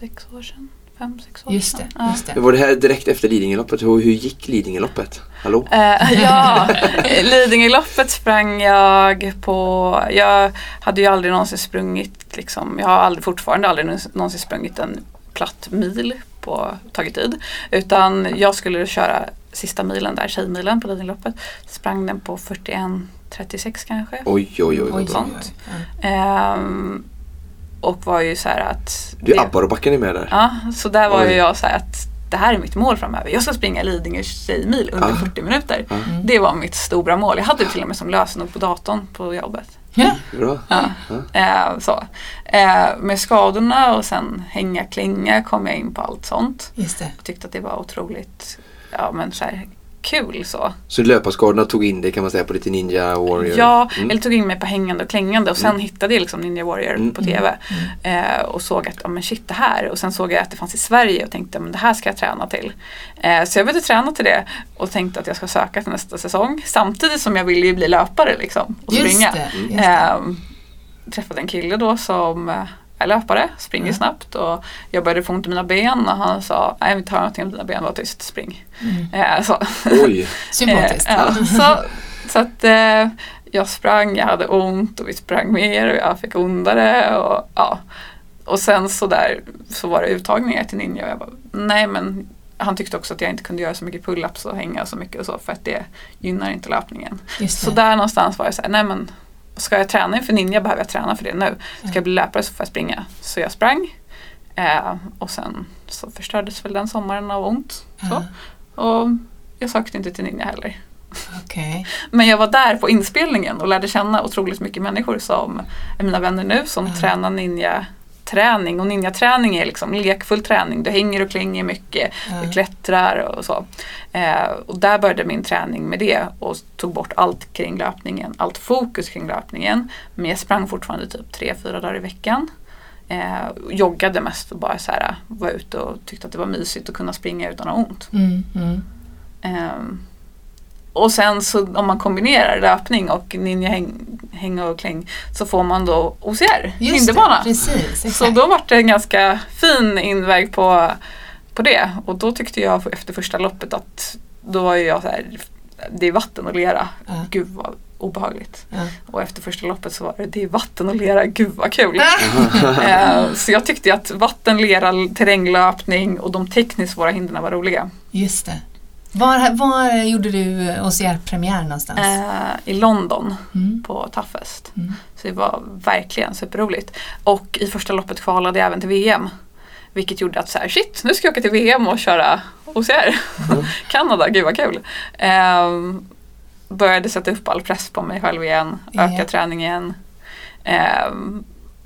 sex år sedan. Fem, sex år just det, sedan. Just det. Var det här direkt efter Lidingöloppet? Hur gick Lidingöloppet? Hallå? Uh, ja, Lidingöloppet sprang jag på... Jag hade ju aldrig någonsin sprungit liksom, Jag har aldrig, fortfarande aldrig någonsin sprungit en platt mil på tagit tid. Utan jag skulle köra sista milen där, Tjejmilen på Lidingöloppet. Sprang den på 41.36 kanske. Oj, oj, oj. oj, sånt. Um, och var ju så här att... Du Abborrbacken är med där. Ja, så där var oj. ju jag så här att det här är mitt mål framöver. Jag ska springa Lidingö tjejmil under ah. 40 minuter. Ah. Det var mitt stora mål. Jag hade det till och med som lösenord på datorn på jobbet. Ja. Bra. Ja. Eh, så. Eh, med skadorna och sen hänga klänga kom jag in på allt sånt. Just det. Jag tyckte att det var otroligt ja, men så här, kul så. Så löparskadorna tog in det kan man säga på lite Ninja Warrior? Ja, mm. eller tog in mig på hängande och klängande och sen mm. hittade jag liksom Ninja Warrior mm. på TV. Mm. Eh, och såg att, ja men shit det här. Och sen såg jag att det fanns i Sverige och tänkte, men det här ska jag träna till. Eh, så jag började träna till det och tänkte att jag ska söka till nästa säsong. Samtidigt som jag ville ju bli löpare liksom och springa. Just det, just det. Eh, träffade en kille då som eh, är löpare, springer mm. snabbt och jag började få ont i mina ben och han sa nej vi tar någonting om dina ben, var tyst, spring. Mm. Eh, så. Oj! Sympatiskt. eh, ja, så, så att eh, jag sprang, jag hade ont och vi sprang mer och jag fick ondare och ja. Och sen så där så var det uttagningar till ninja och jag bara nej men han tyckte också att jag inte kunde göra så mycket pull-ups och hänga så mycket och så för att det gynnar inte löpningen. Så där någonstans var jag såhär, nej men ska jag träna inför ninja behöver jag träna för det nu. Ska jag bli löpare så får jag springa. Så jag sprang. Eh, och sen så förstördes väl den sommaren av ont. Så. Och jag sökte inte till ninja heller. Okay. Men jag var där på inspelningen och lärde känna otroligt mycket människor som är mina vänner nu som mm. tränar ninja träning och ninjaträning är liksom lekfull träning. Du hänger och klänger mycket, mm. du klättrar och så. Eh, och där började min träning med det och tog bort allt kring löpningen, allt fokus kring löpningen. Men jag sprang fortfarande typ tre, fyra dagar i veckan. Eh, joggade mest och bara så här, var ute och tyckte att det var mysigt att kunna springa utan att ha ont. Mm, mm. Eh, och sen så om man kombinerar löpning och ninja häng, häng och kläng så får man då OCR, hinderbana. Så då var det en ganska fin inväg på, på det och då tyckte jag efter första loppet att då var jag så här, det är vatten och lera, ja. gud vad obehagligt. Ja. Och efter första loppet så var det, det är vatten och lera, gud vad kul. uh, så jag tyckte att vatten, lera, terränglöpning och de tekniskt svåra hindren var roliga. Just det. Var, var gjorde du OCR-premiär någonstans? Eh, I London mm. på Toughest. Mm. Så det var verkligen superroligt. Och i första loppet kvalade jag även till VM. Vilket gjorde att så här, shit, nu ska jag åka till VM och köra OCR. Mm. Kanada, gud vad kul. Eh, började sätta upp all press på mig själv igen, öka yeah. träningen. Eh,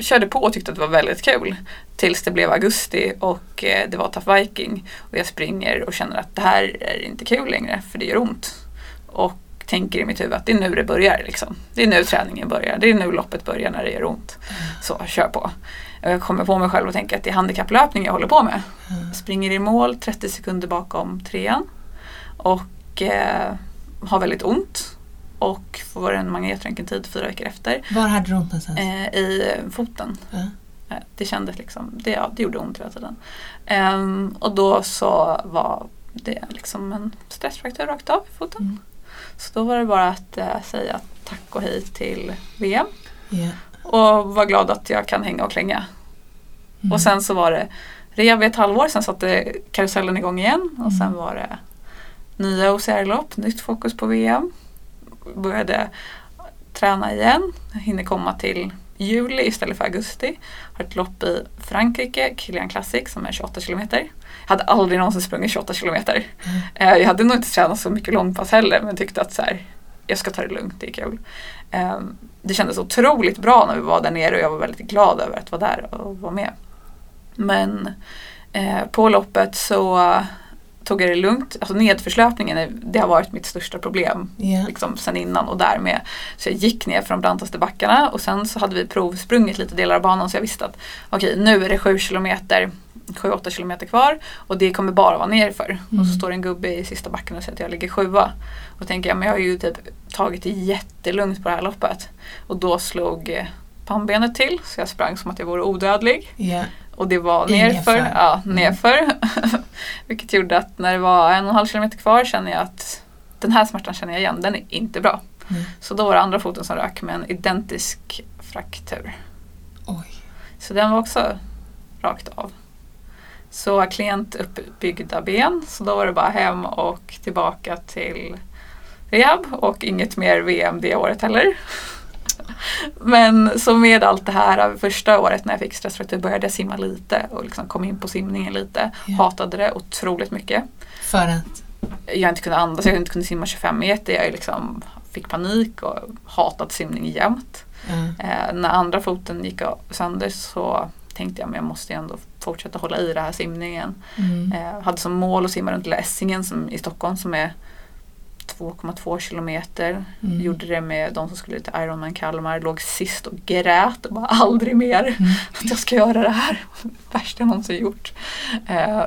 körde på och tyckte att det var väldigt kul. Tills det blev augusti och eh, det var Tough Viking. Och jag springer och känner att det här är inte kul längre för det gör ont. Och tänker i mitt huvud att det är nu det börjar. Liksom. Det är nu träningen börjar. Det är nu loppet börjar när det gör ont. Så kör på. Jag kommer på mig själv och tänker att det är handikapplöpning jag håller på med. Springer i mål 30 sekunder bakom trean. Och eh, har väldigt ont och får en magnetröntgentid fyra veckor efter. Var hade du ont någonstans? Eh, I foten. Ja. Eh, det kändes liksom, det, ja, det gjorde ont hela tiden. Um, och då så var det liksom en stressfraktur rakt av i foten. Mm. Så då var det bara att uh, säga tack och hej till VM. Yeah. Och var glad att jag kan hänga och klänga. Mm. Och sen så var det rev i ett halvår, sen satte karusellen igång igen och mm. sen var det nya OCR-lopp, nytt fokus på VM började träna igen. Jag hinner komma till juli istället för augusti. Har ett lopp i Frankrike, Kilian Classic som är 28 kilometer. Jag hade aldrig någonsin sprungit 28 kilometer. Mm. Jag hade nog inte tränat så mycket långpass heller men tyckte att så här, jag ska ta det lugnt, det är kul. Ehm, det kändes otroligt bra när vi var där nere och jag var väldigt glad över att vara där och vara med. Men eh, på loppet så tog jag det lugnt. Alltså nedförslöpningen det har varit mitt största problem yeah. liksom, sen innan och därmed. Så jag gick ner för de brantaste backarna och sen så hade vi provsprungit lite delar av banan så jag visste att okej okay, nu är det 7 kilometer 7-8 kilometer kvar och det kommer bara vara nerför. Mm. Och så mm. står en gubbe i sista backen och säger att jag ligger sjua. Och tänker jag, men jag har ju typ tagit det jättelugnt på det här loppet. Och då slog eh, pannbenet till så jag sprang som att jag vore odödlig. Yeah. Och det var nerför. Ja, mm. nerför. Mm. Vilket gjorde att när det var en och en halv kilometer kvar kände jag att den här smärtan känner jag igen, den är inte bra. Mm. Så då var det andra foten som rök med en identisk fraktur. Oj. Så den var också rakt av. Så klent uppbyggda ben, så då var det bara hem och tillbaka till rehab och inget mer VM det året heller. Men så med allt det här första året när jag fick stressfraktur började jag simma lite och liksom kom in på simningen lite. Ja. Hatade det otroligt mycket. För att? Jag inte kunde andas, jag inte kunde simma 25 meter. Jag liksom fick panik och hatat simning jämt. Mm. Eh, när andra foten gick sönder så tänkte jag att jag måste ändå fortsätta hålla i det här simningen. Mm. Eh, hade som mål att simma runt Lilla Essingen som, i Stockholm som är 2,2 kilometer. Mm. Gjorde det med de som skulle till Ironman Kalmar. Låg sist och grät och bara aldrig mer mm. att jag ska göra det här. Värsta jag någonsin gjort. Eh,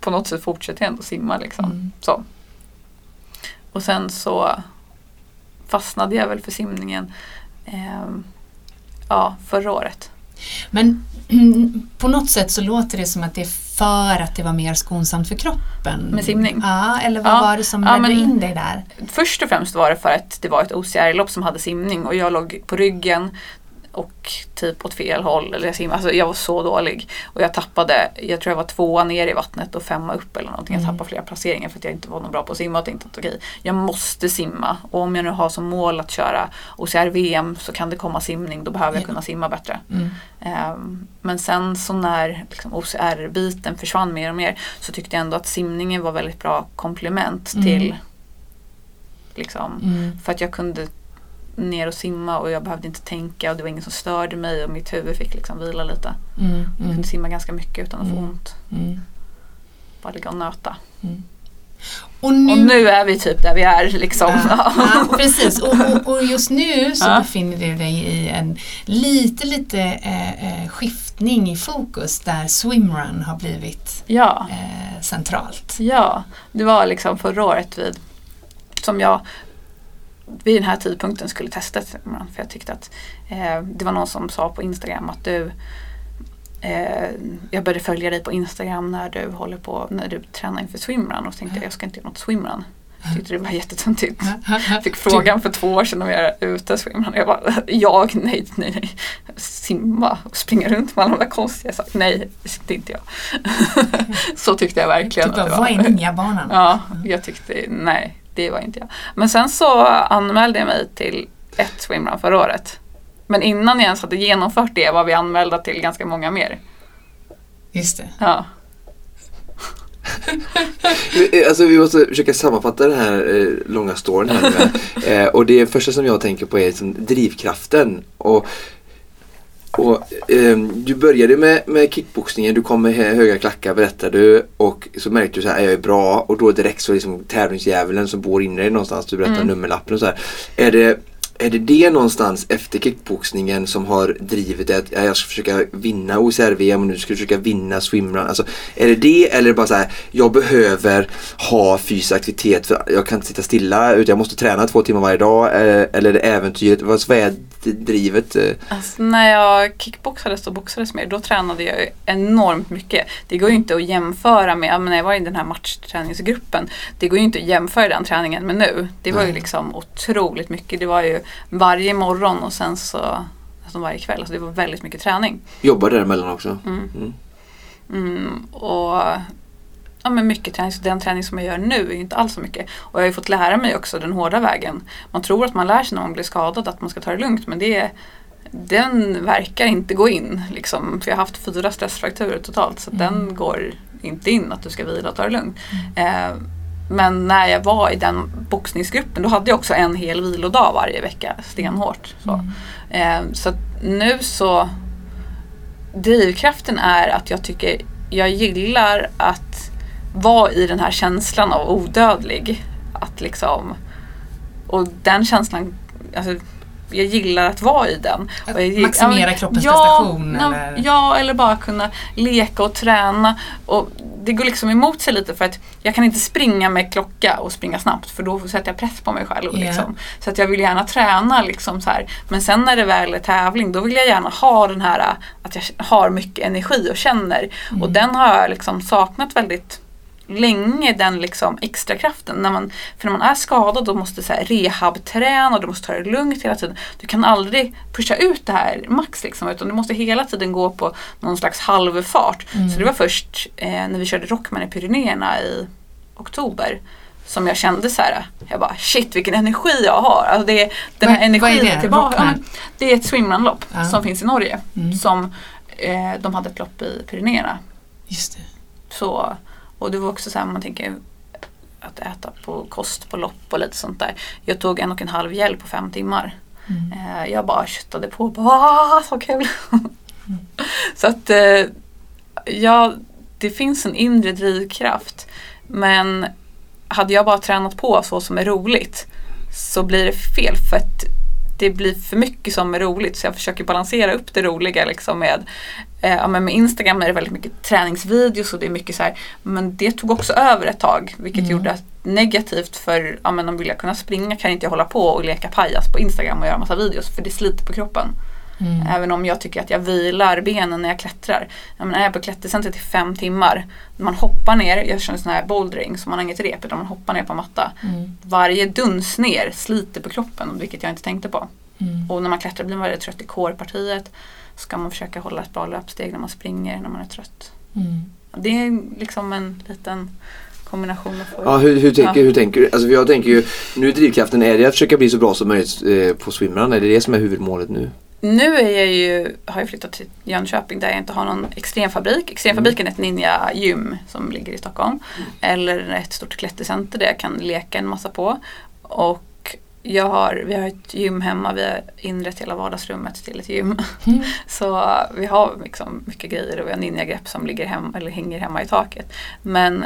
på något sätt fortsätter jag ändå simma liksom. Mm. Så. Och sen så fastnade jag väl för simningen eh, ja, förra året. Men på något sätt så låter det som att det är för att det var mer skonsamt för kroppen. Med simning? Ja, eller vad ja. var det som ledde ja, men, in dig där? Först och främst var det för att det var ett OCR-lopp som hade simning och jag låg på ryggen och typ åt fel håll. Eller jag, simmade, alltså jag var så dålig. Och jag tappade, jag tror jag var tvåa ner i vattnet och femma upp eller någonting. Jag mm. tappade flera placeringar för att jag inte var någon bra på att simma och tänkte att okej, jag måste simma. Och om jag nu har som mål att köra OCR-VM så kan det komma simning, då behöver jag kunna simma bättre. Mm. Um, men sen så när liksom, OCR-biten försvann mer och mer så tyckte jag ändå att simningen var väldigt bra komplement mm. till liksom, mm. för att jag kunde ner och simma och jag behövde inte tänka och det var ingen som störde mig och mitt huvud fick liksom vila lite. Mm, mm. Jag kunde simma ganska mycket utan att få mm, ont. Mm. Bara ligga och nöta. Mm. Och nu, och nu, är vi typ där vi är. Liksom. Ja, ja, precis, och, och, och, just nu så ja. befinner du dig i en lite, lite eh, eh, skiftning i fokus där swimrun har blivit ja. eh, centralt. Ja, det var liksom förra året vid, som jag vid den här tidpunkten skulle testa För jag tyckte att eh, det var någon som sa på Instagram att du eh, jag började följa dig på Instagram när du håller på, när du tränar inför swimrun och tänkte jag ska inte göra något swimrun. Jag tyckte det var jättetöntigt. Fick frågan för två år sedan om jag är ute swimrun. Jag bara, jag, nej, nej, nej. Simma och springa runt med alla de där konstiga sakerna. Nej, det är inte jag. Så tyckte jag verkligen. Du bara, vad är ninjabanan? Ja, jag tyckte, nej det var inte jag. Men sen så anmälde jag mig till ett swimrun förra året. Men innan jag ens hade genomfört det var vi anmälda till ganska många mer. Just det. Ja. alltså vi måste försöka sammanfatta den här eh, långa storyn här nu. eh, och det första som jag tänker på är liksom drivkraften. Och och, eh, du började med, med kickboxningen, du kom med höga klackar berättade du och så märkte du att jag är bra och då direkt så liksom tävlingsdjävulen som bor inne i dig någonstans, du berättade mm. nummerlappen och så här. Är det är det det någonstans efter kickboxningen som har drivit det att jag ska försöka vinna OCR-VM och nu ska jag försöka vinna swimrun? Alltså, är det det eller är det bara så här, jag behöver ha fysisk aktivitet för jag kan inte sitta stilla utan jag måste träna två timmar varje dag eh, eller är det äventyret? Vad är drivet? Eh? Alltså, när jag kickboxades och boxades mer då tränade jag enormt mycket. Det går ju inte att jämföra med, när jag var i den här matchträningsgruppen, det går ju inte att jämföra den träningen med nu. Det var Nej. ju liksom otroligt mycket. Det var ju varje morgon och sen så alltså varje kväll. Alltså det var väldigt mycket träning. Jobbade däremellan också? Mm. Mm. Mm, och ja, men mycket träning. Så den träning som jag gör nu är inte alls så mycket. Och jag har ju fått lära mig också den hårda vägen. Man tror att man lär sig när man blir skadad att man ska ta det lugnt men det den verkar inte gå in. Liksom, för jag har haft fyra stressfrakturer totalt så mm. den går inte in att du ska vila och ta det lugnt. Mm. Eh, men när jag var i den boxningsgruppen då hade jag också en hel vilodag varje vecka stenhårt. Så, mm. eh, så nu så drivkraften är att jag tycker jag gillar att vara i den här känslan av odödlig. Att liksom, och den känslan, alltså, jag gillar att vara i den. Att jag, maximera ja, kroppens ja, prestation? Ja, eller? ja, eller bara kunna leka och träna. Och det går liksom emot sig lite för att jag kan inte springa med klocka och springa snabbt för då sätter jag press på mig själv. Yeah. Liksom. Så att jag vill gärna träna liksom så här. Men sen när det väl är tävling då vill jag gärna ha den här att jag har mycket energi och känner. Mm. Och den har jag liksom saknat väldigt länge den liksom extra kraften. När man, för när man är skadad och måste så här rehabträna och du måste ta det lugnt hela tiden. Du kan aldrig pusha ut det här max liksom, utan du måste hela tiden gå på någon slags halvfart. Mm. Så det var först eh, när vi körde Rockman i Pyrenéerna i oktober som jag kände så här, jag bara shit vilken energi jag har. Alltså det, den här energin vad är det? tillbaka. Det är ett swimrunlopp ja. som finns i Norge. Mm. Som eh, de hade ett lopp i Pyrenéerna. Just det. Så och det var också så här, man tänker att äta på kost på lopp och lite sånt där. Jag tog en och en halv gel på fem timmar. Mm. Eh, jag bara köttade på bara så kul. Mm. så att eh, ja, det finns en inre drivkraft. Men hade jag bara tränat på så som är roligt så blir det fel för att det blir för mycket som är roligt så jag försöker balansera upp det roliga liksom med eh, med Instagram är det väldigt mycket träningsvideos och det är mycket så här, men det tog också över ett tag vilket mm. gjorde att negativt för ja, men om vill jag kunna springa kan inte jag hålla på och leka pajas på Instagram och göra massa videos för det sliter på kroppen. Mm. Även om jag tycker att jag vilar benen när jag klättrar. Jag menar, är jag på klättercentret i fem timmar. När man hoppar ner, jag kör en sån här bouldering så man har inget rep utan man hoppar ner på matta. Mm. Varje duns ner sliter på kroppen vilket jag inte tänkte på. Mm. Och när man klättrar blir man väldigt trött i kårpartiet. Ska man försöka hålla ett bra löpsteg när man springer när man är trött. Mm. Det är liksom en liten kombination. Av ja, hur, hur, tänker, ja. hur tänker du? Alltså jag tänker ju, nu är drivkraften, är det att försöka bli så bra som möjligt eh, på swimrun? Är det det som är huvudmålet nu? Nu är jag ju, har jag flyttat till Jönköping där jag inte har någon extremfabrik. Extremfabriken är ett ninja gym som ligger i Stockholm. Mm. Eller ett stort klättercenter där jag kan leka en massa på. Och jag har, vi har ett gym hemma, vi har inrett hela vardagsrummet till ett gym. Mm. Så vi har liksom mycket grejer och vi har ninjagrepp som ligger hem, eller hänger hemma i taket. Men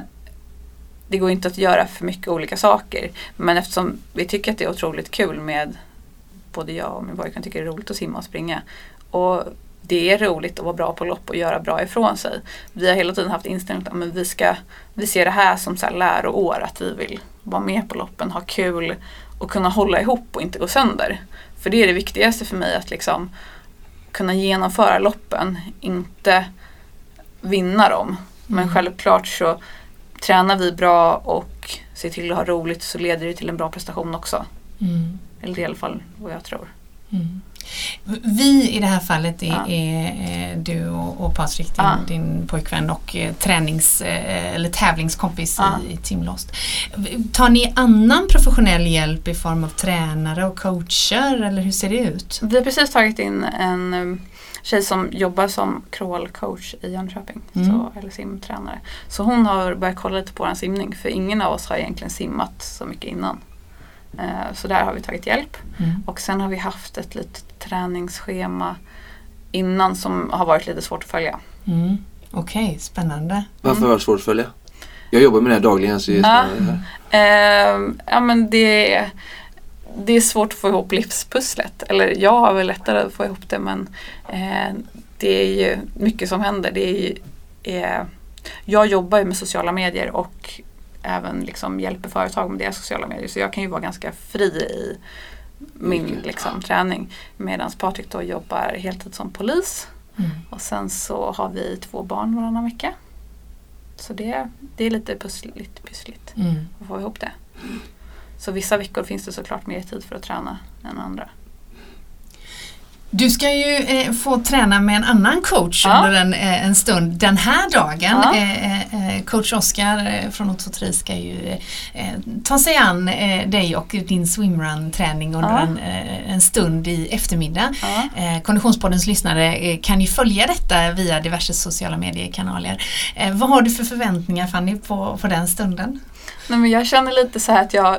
det går inte att göra för mycket olika saker. Men eftersom vi tycker att det är otroligt kul med både jag och min pojkvän tycker det är roligt att simma och springa. Och det är roligt att vara bra på lopp och göra bra ifrån sig. Vi har hela tiden haft inställningen att vi, ska, vi ser det här som så här läroår, att vi vill vara med på loppen, ha kul och kunna hålla ihop och inte gå sönder. För det är det viktigaste för mig, att liksom kunna genomföra loppen, inte vinna dem. Men mm. självklart så tränar vi bra och ser till att ha roligt så leder det till en bra prestation också. Mm. Eller i alla fall vad jag tror. Mm. Vi i det här fallet är, ja. är du och, och Patrik, din, ja. din pojkvän och eh, tränings eh, eller tävlingskompis ja. i, i Timlost. Tar ni annan professionell hjälp i form av tränare och coacher eller hur ser det ut? Vi har precis tagit in en eh, tjej som jobbar som crawlcoach i Jönköping, mm. så, eller simtränare. Så hon har börjat kolla lite på vår simning för ingen av oss har egentligen simmat så mycket innan. Eh, så där har vi tagit hjälp. Mm. Och sen har vi haft ett litet träningsschema innan som har varit lite svårt att följa. Mm. Okej, okay, spännande. Varför var det svårt att följa? Jag jobbar med det här dagligen. Så ja. Eh, ja men det, det är svårt att få ihop livspusslet. Eller jag har väl lättare att få ihop det men eh, det är ju mycket som händer. Det är ju, eh, jag jobbar ju med sociala medier och även liksom hjälper företag med deras sociala medier. Så jag kan ju vara ganska fri i min liksom, träning. Medan Patrik då jobbar heltid som polis. Mm. Och sen så har vi två barn varannan vecka. Så det, det är lite pussligt, pussligt mm. att få ihop det. Så vissa veckor finns det såklart mer tid för att träna än andra. Du ska ju eh, få träna med en annan coach ja. under en, eh, en stund den här dagen. Ja. Eh, eh coach Oskar eh, från Otto ska ju eh, ta sig an dig och din swimrun-träning under ja. en, en, stund i eftermiddag. Ja. Konditionspoddens lyssnare kan ju följa detta via diverse sociala mediekanaler. vad har du för förväntningar Fanny på, på den stunden? Nej, men jag känner lite så här att jag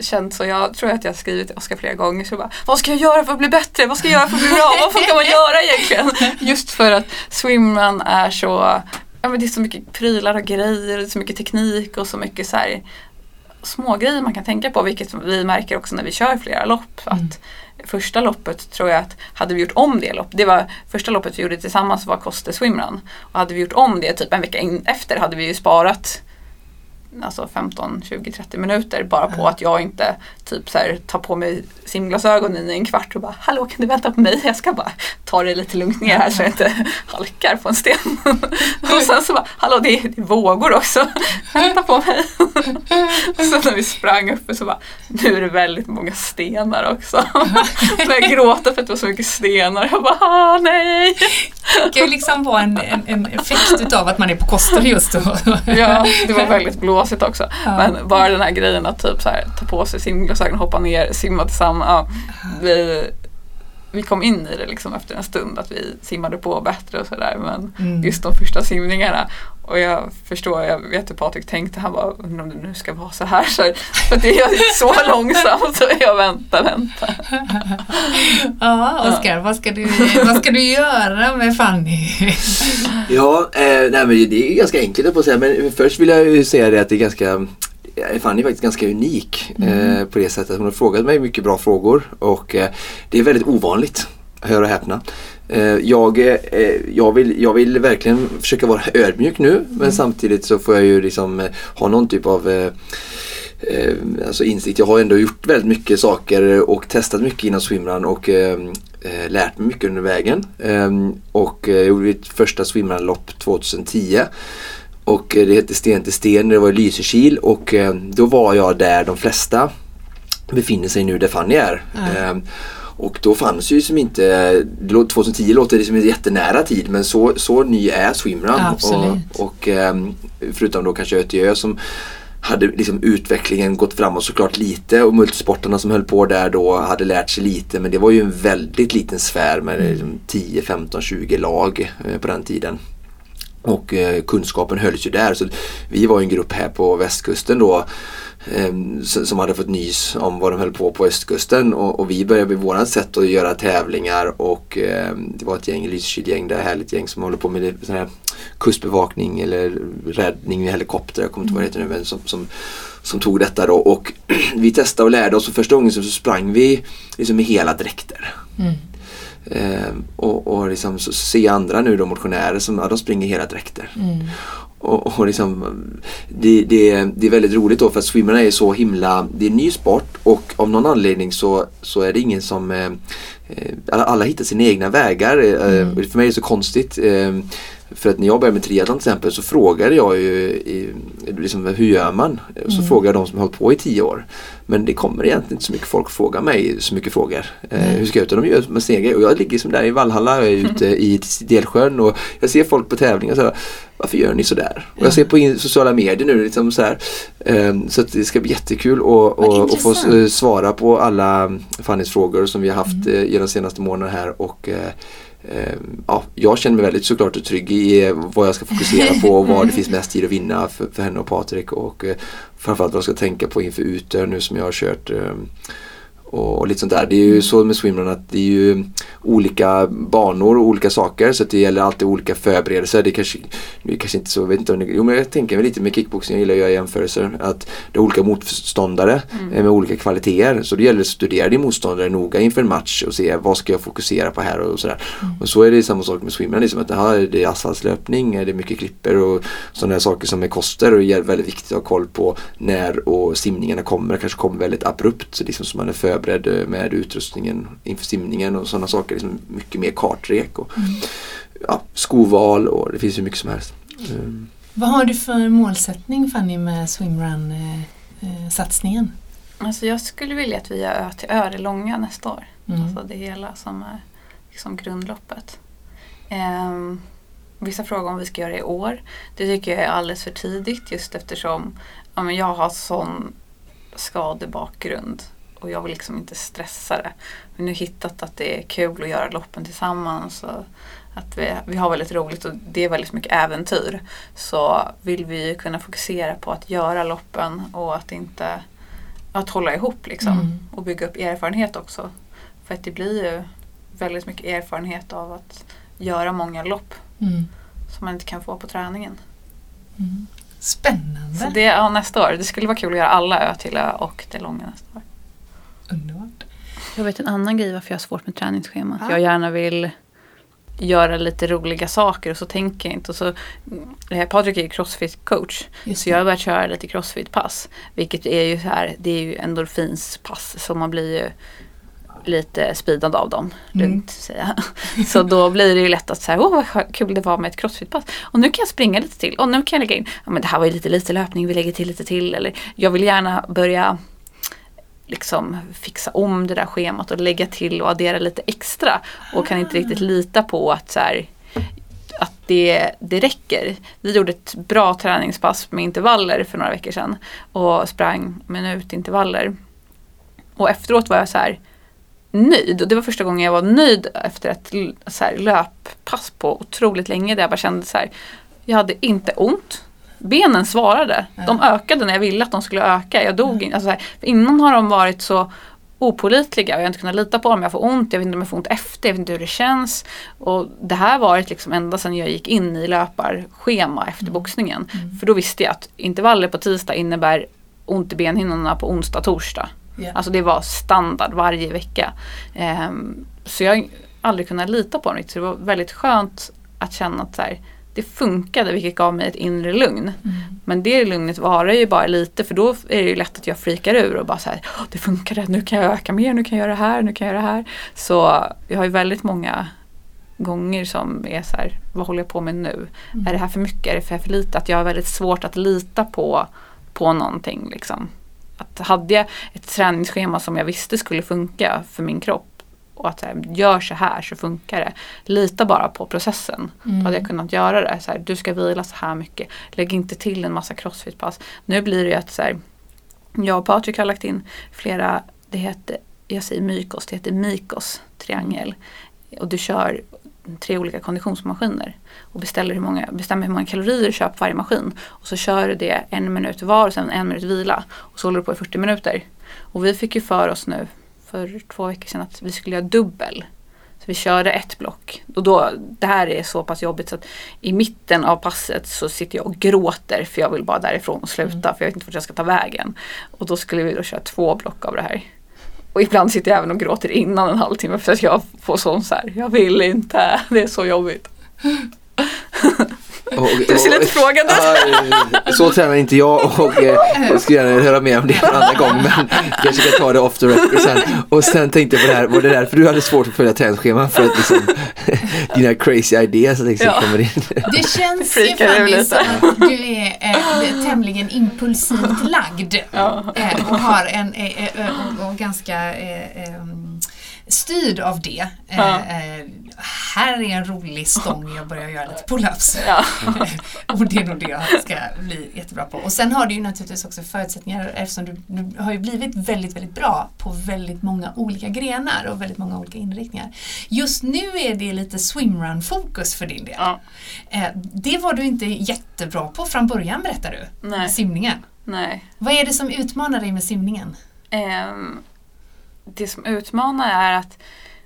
känt så. Jag tror att jag skrivit till Oskar flera gånger. Så bara, vad ska jag göra för att bli bättre? Vad ska jag göra för att bli bra? Vad ska man göra egentligen? Just för att swimrun är så, ja men det är så mycket prylar och grejer, så mycket teknik och så mycket så här, små grejer man kan tänka på. Vilket vi märker också när vi kör flera lopp. Mm. Att Första loppet tror jag att hade vi gjort om det loppet, det var första loppet vi gjorde tillsammans var Koste Swimrun. Och hade vi gjort om det typ en vecka efter hade vi ju sparat alltså 15, 20, 30 minuter bara på att jag inte typ så här, tar på mig simglasögonen i en kvart och bara Hallå kan du vänta på mig? Jag ska bara ta det lite lugnt ner här så jag inte halkar på en sten. och sen så bara Hallå det är, det är vågor också. vänta på mig. och sen när vi sprang upp så bara Nu är det väldigt många stenar också. så jag gråter för att det var så mycket stenar. Jag bara nej. Det kan ju liksom vara en, en, en effekt utav att man är på Koster just då. ja, det var väldigt blåsigt också. Ja. Men bara den här grejen att typ så här, ta på sig simglasögon, hoppa ner, simma tillsammans. Ja, vi, vi kom in i det liksom efter en stund att vi simmade på bättre och sådär men mm. just de första simningarna Och jag förstår, jag vet hur Patrik tänkte, han bara undrar om det nu ska vara så här. Så, för det är så långsamt så jag väntar, väntar. Ja, Oskar, vad, ska du, vad ska du göra med Fanny? ja, eh, nej, men det är ganska enkelt att säga men först vill jag ju säga det att det är ganska Fanny är faktiskt ganska unik mm. eh, på det sättet. Hon har frågat mig mycket bra frågor och eh, det är väldigt ovanligt. Hör och häpna. Eh, jag, eh, jag, vill, jag vill verkligen försöka vara ödmjuk nu men mm. samtidigt så får jag ju liksom eh, ha någon typ av alltså insikt. Jag har ändå gjort väldigt mycket saker och testat mycket inom swimrun och lärt mig mycket under vägen. och jag gjorde mitt första swimrunlopp 2010. Och det hette Sten till sten, det var i Lysekil och då var jag där de flesta befinner sig nu där Fanny är. Mm. Och då fanns ju som inte, 2010 låter det som en jättenära tid men så, så ny är swimrun. Ja, och, och ehm, förutom då kanske Ötjö som hade liksom utvecklingen gått framåt såklart lite och multisportarna som höll på där då hade lärt sig lite men det var ju en väldigt liten sfär med liksom 10, 15, 20 lag eh, på den tiden. Och eh, kunskapen hölls ju där så vi var en grupp här på västkusten då som hade fått nys om vad de höll på på östkusten och, och vi började med vårat sätt att göra tävlingar och eh, det var ett gäng, Lysekilgäng, det är härligt gäng som håller på med sån här kustbevakning eller räddning med helikopter, jag kommer inte ihåg vad det heter nu, men som, som, som tog detta då och vi testade och lärde oss och första gången så sprang vi liksom med hela dräkter. Mm. Eh, och, och liksom så se andra nu då motionärer som ja, de springer hela dräkter. Mm. Och, och liksom, det, det, det, är väldigt roligt då för att swimmarna är så himla, det är en ny sport och av någon anledning så, så är det ingen som eh, eh alla hittar sina egna vägar. Eh, mm. För mig är det så konstigt. För att när jag började med triathlon till exempel så frågade jag ju i, liksom, hur gör man? Och så mm. frågade de som har hållit på i tio år. Men det kommer egentligen inte så mycket folk fråga mig så mycket frågor. Eh, hur ska jag ut? De gör med sina Och jag ligger som där i Valhalla, jag är ute i Delsjön och jag ser folk på tävlingar och så här, varför gör ni sådär? Och jag ser på sociala medier nu liksom så här, eh, så att det ska bli jättekul att få svara på alla Fannys frågor som vi har haft mm. eh, genom senaste månaderna här och Eh, ja, jag känner mig väldigt såklart trygg i vad jag ska fokusera på och var det finns mest tid att vinna för, för henne och Patrik. Och eh, framförallt vad jag ska tänka på inför Utö nu som jag har kört eh, och, lite sånt där. Det är ju så med swimrun att det är ju olika banor och olika saker så det gäller alltid olika förberedelser. Det kanske, det kanske inte så, vet inte om det, jo men jag tänker lite med kickboxing, jag gillar att göra jämförelser. Att det är olika motståndare mm. med olika kvaliteter. Så det gäller att studera din motståndare noga inför en match och se vad ska jag fokusera på här och sådär. Mm. Och så är det samma sak med swimrun, liksom att här, det är asfaltslöpning, det är mycket klipper och sådana saker som är koster och är väldigt viktigt att ha koll på när och simningarna kommer. Det kanske kommer väldigt abrupt liksom, så man är för förberedd med utrustningen inför simningen och sådana saker. Liksom mycket mer kartrek och mm. ja, skoval och det finns ju mycket som helst. Mm. Vad har du för målsättning Fanny med swimrun-satsningen? Eh, alltså jag skulle vilja att vi gör Ö till Ö det långa nästa år. Mm. Alltså det hela som är liksom grundloppet. Um, vissa frågar om vi ska göra det i år. Det tycker jag är alldeles för tidigt just eftersom ja, men jag har sån skadebakgrund och jag vill liksom inte stressa det. Vi har nu hittat att det är kul att göra loppen tillsammans. Och att vi, vi har väldigt roligt och det är väldigt mycket äventyr. Så vill vi kunna fokusera på att göra loppen och att inte att hålla ihop liksom. Mm. Och bygga upp erfarenhet också. För att det blir ju väldigt mycket erfarenhet av att göra många lopp. Mm. Som man inte kan få på träningen. Mm. Spännande! Så det, ja, nästa år. Det skulle vara kul att göra alla Ö till Ö och det långa nästa år. Underbart. Jag vet en annan grej varför jag har svårt med träningsschemat. Ja. Jag gärna vill göra lite roliga saker och så tänker jag inte. Och så, Patrik är ju crossfit-coach. Så jag har börjat köra lite crossfit-pass. Vilket är ju så här, det är ju endorfinspass. Så man blir ju lite speedad av dem. Mm. Lugnt säga. Så då blir det ju lätt att säga, åh vad kul det var med ett crossfit-pass. Och nu kan jag springa lite till. Och nu kan jag lägga in, ja men det här var ju lite lite löpning, vi lägger till lite till. Eller jag vill gärna börja liksom fixa om det där schemat och lägga till och addera lite extra. Och kan inte riktigt lita på att, så här, att det, det räcker. Vi gjorde ett bra träningspass med intervaller för några veckor sedan och sprang minutintervaller. Och efteråt var jag så här nöjd. Och det var första gången jag var nöjd efter ett så här, löppass på otroligt länge där jag bara kände så här Jag hade inte ont. Benen svarade. De ökade när jag ville att de skulle öka. Jag dog inte. Alltså, innan har de varit så opolitliga och jag har inte kunnat lita på dem. Jag får ont, jag vet inte om jag får ont efter, jag vet inte hur det känns. Och det här har varit liksom ända sedan jag gick in i löparschema efter mm. boxningen. Mm. För då visste jag att intervaller på tisdag innebär ont i benhinnorna på onsdag, torsdag. Yeah. Alltså det var standard varje vecka. Um, så jag har aldrig kunnat lita på dem. Så det var väldigt skönt att känna att så här, det funkade vilket gav mig ett inre lugn. Mm. Men det lugnet varar ju bara lite för då är det ju lätt att jag frikar ur och bara så här, det funkade, nu kan jag öka mer, nu kan jag göra det här, nu kan jag göra det här. Så jag har ju väldigt många gånger som är så här, vad håller jag på med nu? Mm. Är det här för mycket? Är det för, för lite? Att jag har väldigt svårt att lita på, på någonting. Liksom. Att hade jag ett träningsschema som jag visste skulle funka för min kropp och att här, gör så här så funkar det. Lita bara på processen. Mm. Då hade jag kunnat göra det. Så här, du ska vila så här mycket. Lägg inte till en massa crossfit-pass. Nu blir det ju att så här, jag och Patrik har lagt in flera, det heter, jag säger mykos, det heter Mikos triangel. Och du kör tre olika konditionsmaskiner och beställer hur många, bestämmer hur många kalorier du köper på varje maskin. Och så kör du det en minut var och sen en minut vila. Och så håller du på i 40 minuter. Och vi fick ju för oss nu för två veckor sedan att vi skulle göra dubbel. Så vi körde ett block. Och då, det här är så pass jobbigt så att i mitten av passet så sitter jag och gråter för jag vill bara därifrån och sluta mm. för jag vet inte vart jag ska ta vägen. Och då skulle vi då köra två block av det här. Och ibland sitter jag även och gråter innan en halvtimme för att jag får sån så här, jag vill inte, det är så jobbigt. Och, och, du ser lite frågande ut. så tränar inte jag och eh, jag skulle gärna höra mer om det en annan gång men kanske kan ta det off the record sen. Och sen tänkte jag på det här, var det därför du hade svårt att följa träningsscheman för att liksom dina crazy ideas liksom ja. kommer in? Det känns ju faktiskt som att du är eh, tämligen impulsivt lagd ja. eh, och har en eh, eh och, och ganska eh, styrd av det. Ja. Här är en rolig stång, jag börjar göra lite pull-ups. Ja. och det är nog det jag ska bli jättebra på. Och sen har du ju naturligtvis också förutsättningar eftersom du, du har ju blivit väldigt, väldigt bra på väldigt många olika grenar och väldigt många olika inriktningar. Just nu är det lite swimrun-fokus för din del. Ja. Eh, det var du inte jättebra på från början berättar du, Nej. simningen. Nej. Vad är det som utmanar dig med simningen? Um, det som utmanar är att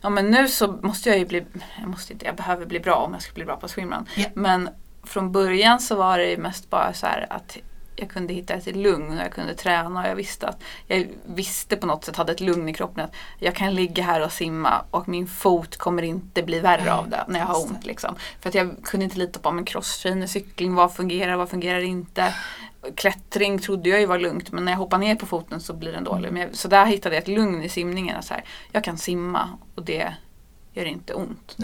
ja men nu så måste jag ju bli, jag måste inte, jag behöver bli bra om jag ska bli bra på swimrun. Yeah. Men från början så var det mest bara så att jag kunde hitta ett lugn och jag kunde träna och jag visste att jag visste på något sätt, hade ett lugn i kroppen att jag kan ligga här och simma och min fot kommer inte bli värre av det när jag har ont. Liksom. För att jag kunde inte lita på min crosstrainer, cykling, vad fungerar, vad fungerar inte klättring trodde jag ju var lugnt men när jag hoppar ner på foten så blir den dålig. Men, så där hittade jag ett lugn i simningen. Så här, jag kan simma och det gör inte ont.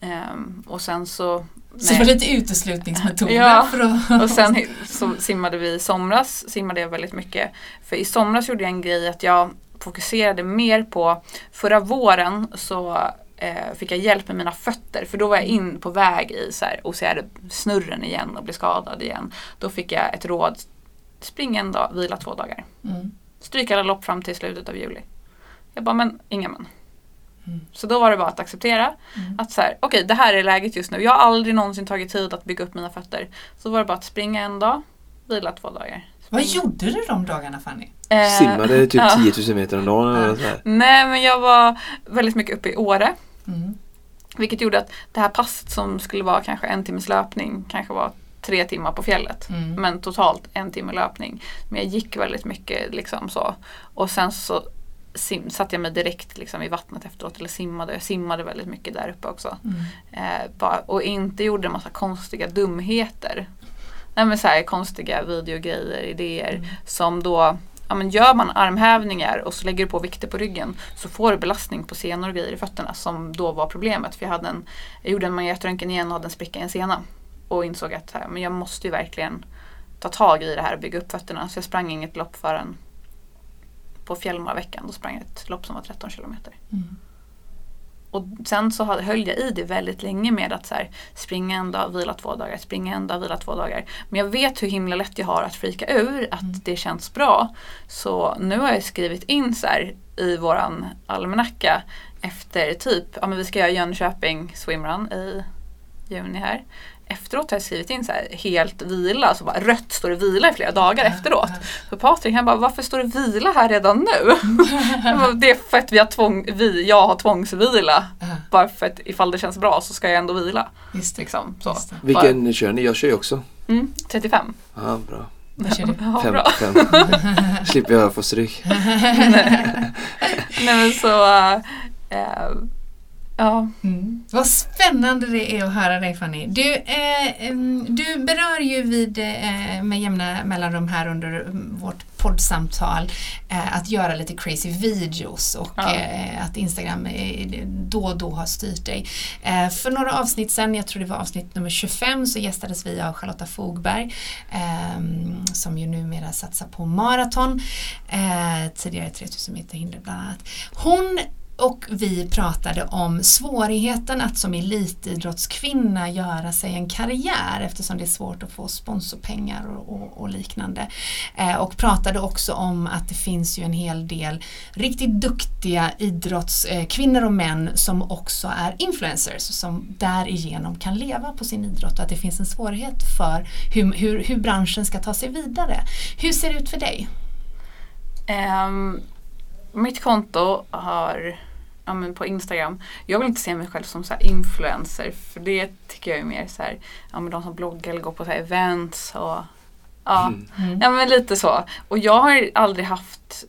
Um, och sen så... Så det var lite uteslutningsmetoder? ja, att... och sen så simmade vi i somras, simmade jag väldigt mycket. För i somras gjorde jag en grej att jag fokuserade mer på, förra våren så eh, fick jag hjälp med mina fötter för då var jag in på väg i så här, snurren igen och blev skadad igen. Då fick jag ett råd, spring en dag, vila två dagar. Mm. Stryk alla lopp fram till slutet av juli. Jag bara, men inga men. Mm. Så då var det bara att acceptera mm. att så här, okej okay, det här är läget just nu. Jag har aldrig någonsin tagit tid att bygga upp mina fötter. Så var det bara att springa en dag, vila två dagar. Vad gjorde du de dagarna Fanny? Eh, Simmade typ ja. 10 000 meter om dagen? Eller så här. Nej men jag var väldigt mycket uppe i Åre. Mm. Vilket gjorde att det här passet som skulle vara kanske en timmes löpning kanske var tre timmar på fjället. Mm. Men totalt en timme löpning. Men jag gick väldigt mycket liksom så. Och sen så sim, satte jag mig direkt liksom i vattnet efteråt eller simmade. Jag simmade väldigt mycket där uppe också. Mm. Eh, bara, och inte gjorde en massa konstiga dumheter. Nej men så här, konstiga videogrejer, idéer mm. som då ja, men gör man armhävningar och så lägger du på vikter på ryggen så får du belastning på senor och grejer i fötterna som då var problemet. För jag, hade en, jag gjorde en magnetröntgen igen och hade en spricka i en sena. Och insåg att här, men jag måste ju verkligen ta tag i det här och bygga upp fötterna. Så jag sprang inget lopp förrän på Fjällmaraveckan. Då sprang jag ett lopp som var 13 kilometer. Mm. Och sen så höll jag i det väldigt länge med att så här, springa en dag, vila två dagar, springa en dag, vila två dagar. Men jag vet hur himla lätt jag har att frika ur, att mm. det känns bra. Så nu har jag skrivit in så här, i våran almanacka efter typ, ja men vi ska göra Jönköping swimrun i juni här. Efteråt har jag skrivit in så här, helt vila, så bara rött står det vila i flera dagar efteråt. Så Patrik han bara, varför står det vila här redan nu? det är för att vi har tvång, vi, jag har tvångsvila. Bara för att ifall det känns bra så ska jag ändå vila. Just det. Liksom, så. Just det. Vilken bara, kör ni? Jag kör ju också. Mm, 35. Ja, bra. Vad kör du? Ja, fem, bra. Fem. Slipper jag få stryk. Nej. Nej men så äh, Ja. Mm. Vad spännande det är att höra dig Fanny. Du, eh, du berör ju vid, eh, med jämna mellanrum här under vårt poddsamtal eh, att göra lite crazy videos och ja. Eh, att Instagram eh, då och då har styrt dig. Eh, för några avsnitt sen, jag tror det var avsnitt nummer 25, så gästades vi av Charlotta Fogberg ehm, som ju numera satsar på maraton. tidigare 3000 meter hinder bland annat. Hon och vi pratade om svårigheten att som elitidrottskvinna göra sig en karriär eftersom det är svårt att få sponsorpengar och, och, och liknande. Eh, och pratade också om att det finns ju en hel del riktigt duktiga idrottskvinnor eh, och män som också är influencers som därigenom kan leva på sin idrott och att det finns en svårighet för hur, hur, hur branschen ska ta sig vidare. Hur ser det ut för dig? Um, mitt konto har ja, men på Instagram. Jag vill inte se mig själv som så influencer för det tycker jag är mer så här, ja, men de som bloggar eller går på så events och ja, mm. ja men lite så. Och jag har aldrig haft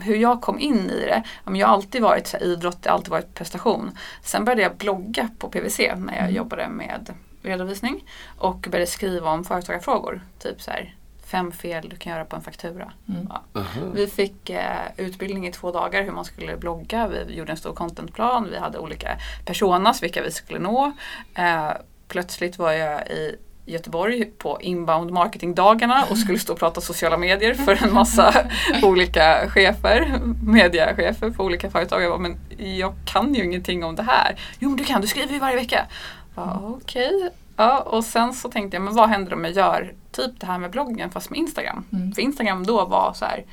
hur jag kom in i det. Jag har alltid varit så här, idrott, det har alltid varit prestation. Sen började jag blogga på PVC när jag mm. jobbade med redovisning och började skriva om företagarfrågor. Typ så här, fem fel du kan göra på en faktura. Mm. Ja. Vi fick eh, utbildning i två dagar hur man skulle blogga. Vi gjorde en stor contentplan. Vi hade olika personas vilka vi skulle nå. Eh, plötsligt var jag i Göteborg på inbound marketingdagarna och skulle stå och prata sociala medier för en massa olika chefer, mediachefer på olika företag. Jag bara, men jag kan ju ingenting om det här. Jo men du kan, du skriver ju varje vecka. Okej, okay. Ja, och sen så tänkte jag, men vad händer om jag gör typ det här med bloggen fast med Instagram? Mm. För Instagram då var så här,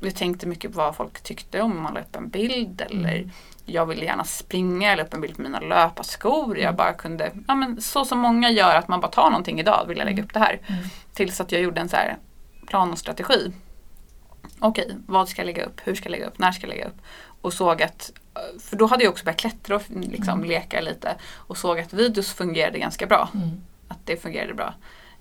jag tänkte mycket på vad folk tyckte om man la upp en bild eller mm. jag ville gärna springa eller upp en bild på mina löparskor. Jag mm. bara kunde, ja men så som många gör att man bara tar någonting idag, vill jag lägga mm. upp det här. Mm. Tills att jag gjorde en så här plan och strategi. Okej, vad ska jag lägga upp? Hur ska jag lägga upp? När ska jag lägga upp? Och såg att för då hade jag också börjat klättra och liksom mm. leka lite och såg att videos fungerade ganska bra. Mm. Att det fungerade bra.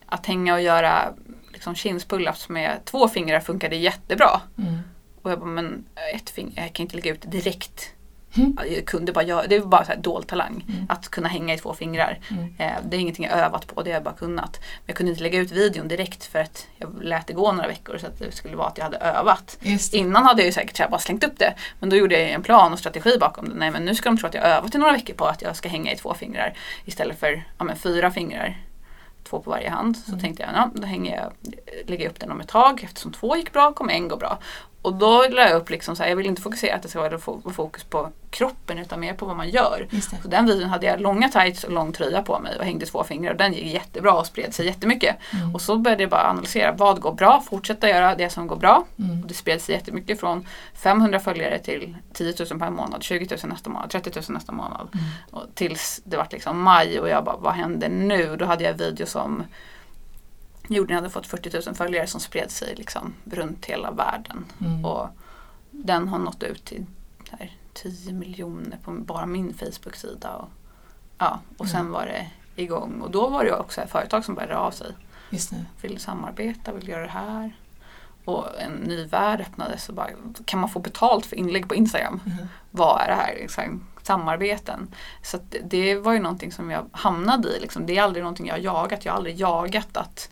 Att hänga och göra liksom chins pull-ups med två fingrar funkade jättebra. Mm. Och jag bara, men ett finger, jag kan inte lägga ut direkt Mm. Jag kunde bara göra, det var bara så här dold talang. Mm. Att kunna hänga i två fingrar. Mm. Eh, det är ingenting jag övat på, det har jag bara kunnat. Men jag kunde inte lägga ut videon direkt för att jag lät det gå några veckor så att det skulle vara att jag hade övat. Innan hade jag ju säkert bara slängt upp det. Men då gjorde jag en plan och strategi bakom det. Nej men nu ska de tro att jag övat i några veckor på att jag ska hänga i två fingrar. Istället för ja, men fyra fingrar två på varje hand. Så mm. tänkte jag, ja, då hänger jag, lägger jag upp den om ett tag. Eftersom två gick bra kommer en gå bra. Och då la jag upp liksom så här, jag vill inte fokusera att det ska vara fokus på kroppen utan mer på vad man gör. Så den videon hade jag långa tights och lång tröja på mig och hängde två fingrar och den gick jättebra och spred sig jättemycket. Mm. Och så började jag bara analysera vad går bra, fortsätta göra det som går bra. Mm. Och det spred sig jättemycket från 500 följare till 10 000 per månad, 20 000 nästa månad, 30 000 nästa månad. Mm. Och tills det var liksom maj och jag bara, vad händer nu? Då hade jag video som Jorden hade fått 40 000 följare som spred sig liksom runt hela världen. Mm. Och den har nått ut till här, 10 miljoner på bara min Facebook-sida. Och, ja, och sen var det igång. Och då var det också ett företag som började av sig. Just det. Vill samarbeta, vill göra det här. Och en ny värld öppnades. Och bara, kan man få betalt för inlägg på Instagram? Mm. Vad är det här? Liksom, samarbeten. Så det, det, var ju någonting som jag hamnade i. Liksom. Det är aldrig någonting jag har jagat. Jag har aldrig jagat att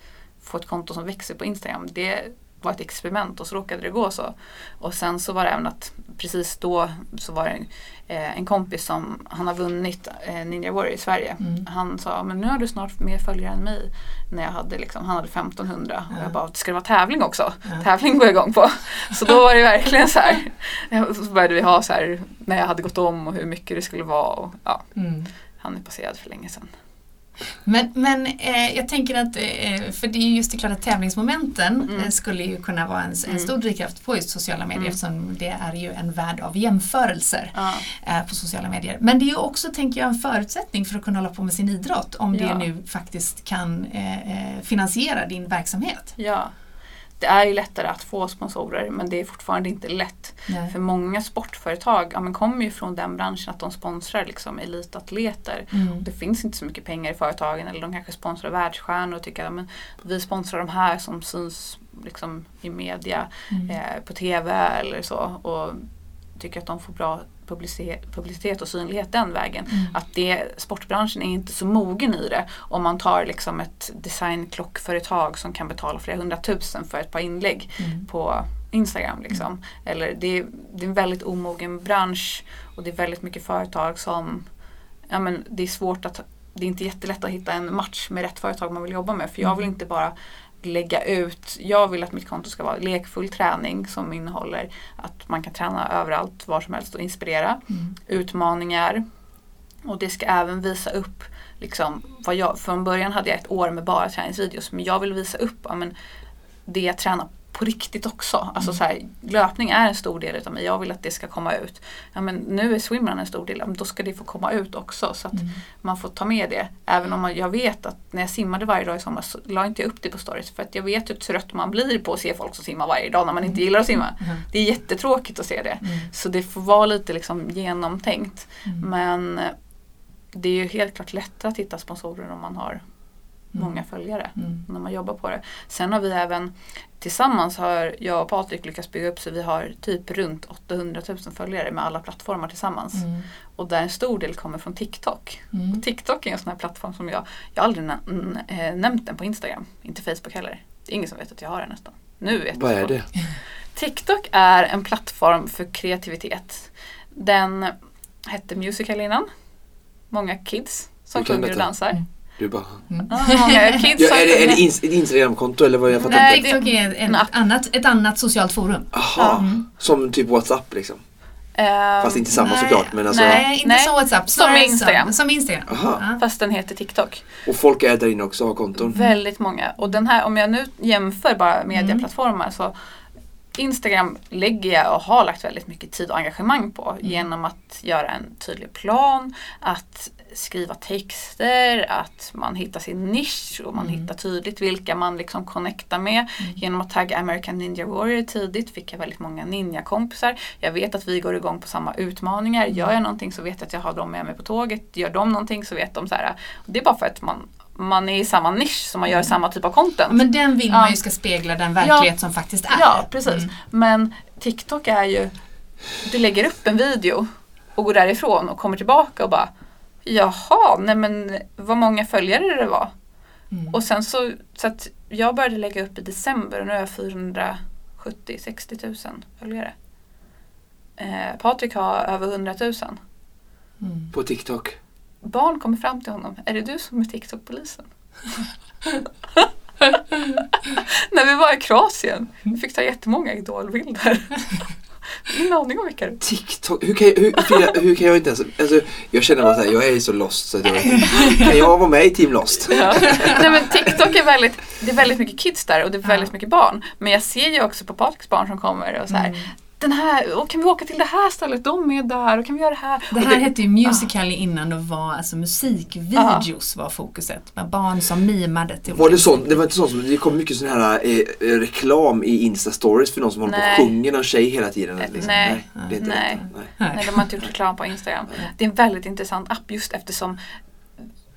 få ett konto som växer på Instagram. Det var ett experiment och så råkade det gå så. Och sen så var det även att precis då så var det en, eh, en kompis som han har vunnit eh, Ninja Warrior i Sverige. Mm. Han sa men nu har du snart mer följare än mig. När jag hade liksom, han hade 1500 ja. och jag bara ska det vara tävling också? Ja. Tävling går jag igång på. Så då var det verkligen så här. Så började vi ha så här när jag hade gått om och hur mycket det skulle vara. Och, ja, mm. Han är passerad för länge sedan. Men, men eh, jag tänker att, eh, för det är just det klart att tävlingsmomenten mm. eh, skulle ju kunna vara en, en mm. stor drivkraft på just sociala medier mm. eftersom det är ju en värld av jämförelser ja. Eh, på sociala medier. Men det är ju också, tänker jag, en förutsättning för att kunna hålla på med sin idrott om ja. det nu faktiskt kan eh, eh, finansiera din verksamhet. Ja det är ju lättare att få sponsorer men det är fortfarande inte lätt. Nej. För många sportföretag ja, men kommer ju från den branschen att de sponsrar liksom elitatleter. Mm. Det finns inte så mycket pengar i företagen eller de kanske sponsrar världsstjärnor och tycker att vi sponsrar de här som syns liksom, i media, mm. eh, på TV eller så. Och tycker att de får bra publicitet, publicitet och synlighet den vägen. Mm. Att det, sportbranschen är inte så mogen i det. Om man tar liksom ett designklockföretag som kan betala flera hundratusen för ett par inlägg mm. på Instagram. Liksom. Mm. Eller det är, det är en väldigt omogen bransch och det är väldigt mycket företag som ja, men det är svårt att det är inte jättelätt att hitta en match med rätt företag man vill jobba med. För jag vill mm. inte bara lägga ut, jag vill att mitt konto ska vara lekfull träning som innehåller att man kan träna överallt, var som helst och inspirera. Mm. Utmaningar. Och det ska även visa upp, liksom, vad jag, från början hade jag ett år med bara träningsvideos men jag vill visa upp ja, men, det jag tränar på riktigt också. Alltså mm. så här, löpning är en stor del av mig. Jag vill att det ska komma ut. Ja, men nu är swimrun en stor del. Då ska det få komma ut också. Så att mm. man får ta med det. Även om man, jag vet att när jag simmade varje dag i somras så la inte jag upp det på stories. För att jag vet hur trött man blir på att se folk som simmar varje dag när man inte mm. gillar att simma. Mm. Det är jättetråkigt att se det. Mm. Så det får vara lite liksom genomtänkt. Mm. Men det är ju helt klart lättare att hitta sponsorer om man har. Många följare mm. när man jobbar på det. Sen har vi även tillsammans har jag och Patrik lyckats bygga upp så vi har typ runt 800 000 följare med alla plattformar tillsammans. Mm. Och där en stor del kommer från TikTok. Mm. Och TikTok är en sån här plattform som jag, jag har aldrig äh, nämnt den på Instagram, inte Facebook heller. Det är ingen som vet att jag har den nästan. Nu vet Vad är det? TikTok är en plattform för kreativitet. Den hette Musical innan. Många kids som sjunger och dansar. Du bara... Mm. Ah, ja, är det, är det ett Instagramkonto eller vad jag fattar Nej, TikTok är ett, annat, ett annat socialt forum. Jaha, mm. som typ WhatsApp liksom? Um, Fast inte samma nej, såklart. Men alltså, nej, inte nej. som WhatsApp. Som Instagram. Som, Instagram. Ja. Fast den heter TikTok. Och folk är där inne också och har konton? Väldigt många. Och den här, om jag nu jämför bara medieplattformar mm. så Instagram lägger jag och har lagt väldigt mycket tid och engagemang på mm. genom att göra en tydlig plan, att skriva texter, att man hittar sin nisch och man mm. hittar tydligt vilka man liksom connectar med. Mm. Genom att tagga American Ninja Warrior tidigt fick jag väldigt många ninja-kompisar. Jag vet att vi går igång på samma utmaningar. Mm. Gör jag någonting så vet jag att jag har dem med mig på tåget. Gör de någonting så vet de så här. Det är bara för att man man är i samma nisch som man gör mm. samma typ av content. Men den vill man ju ska spegla den verklighet ja. som faktiskt är. Ja, precis. Mm. Men TikTok är ju, du lägger upp en video och går därifrån och kommer tillbaka och bara Jaha, nej men vad många följare det var. Mm. Och sen så, så att jag började lägga upp i december och nu har jag 470-60 000 följare. Eh, Patrik har över 100 000. Mm. På TikTok? Barn kommer fram till honom. Är det du som är TikTok-polisen? När vi var i Kroatien. Vi fick ta jättemånga idolbilder. Ingen aning om vilka det är. TikTok, hur kan, jag, hur, hur kan jag inte ens, alltså, jag känner bara såhär, jag är så lost så jag kan jag vara med i Team Lost? Ja. Nej men TikTok är väldigt, det är väldigt mycket kids där och det är väldigt mycket barn. Men jag ser ju också på Patriks barn som kommer och så här, mm den här, och kan vi åka till det här stället, de är där och kan vi göra det här. Det här det, hette ju Musical.ly ah. innan det var alltså musikvideos ah. var fokuset. Med barn som mimade till Var det sånt? Det var inte sånt som, det kom mycket sån här eh, eh, reklam i Insta-stories för någon som håller på och sjunger någon tjej hela tiden. Liksom. Nej. Nej. Det är inte nej. nej. nej. de har inte gjort reklam på Instagram. Det är en väldigt intressant app just eftersom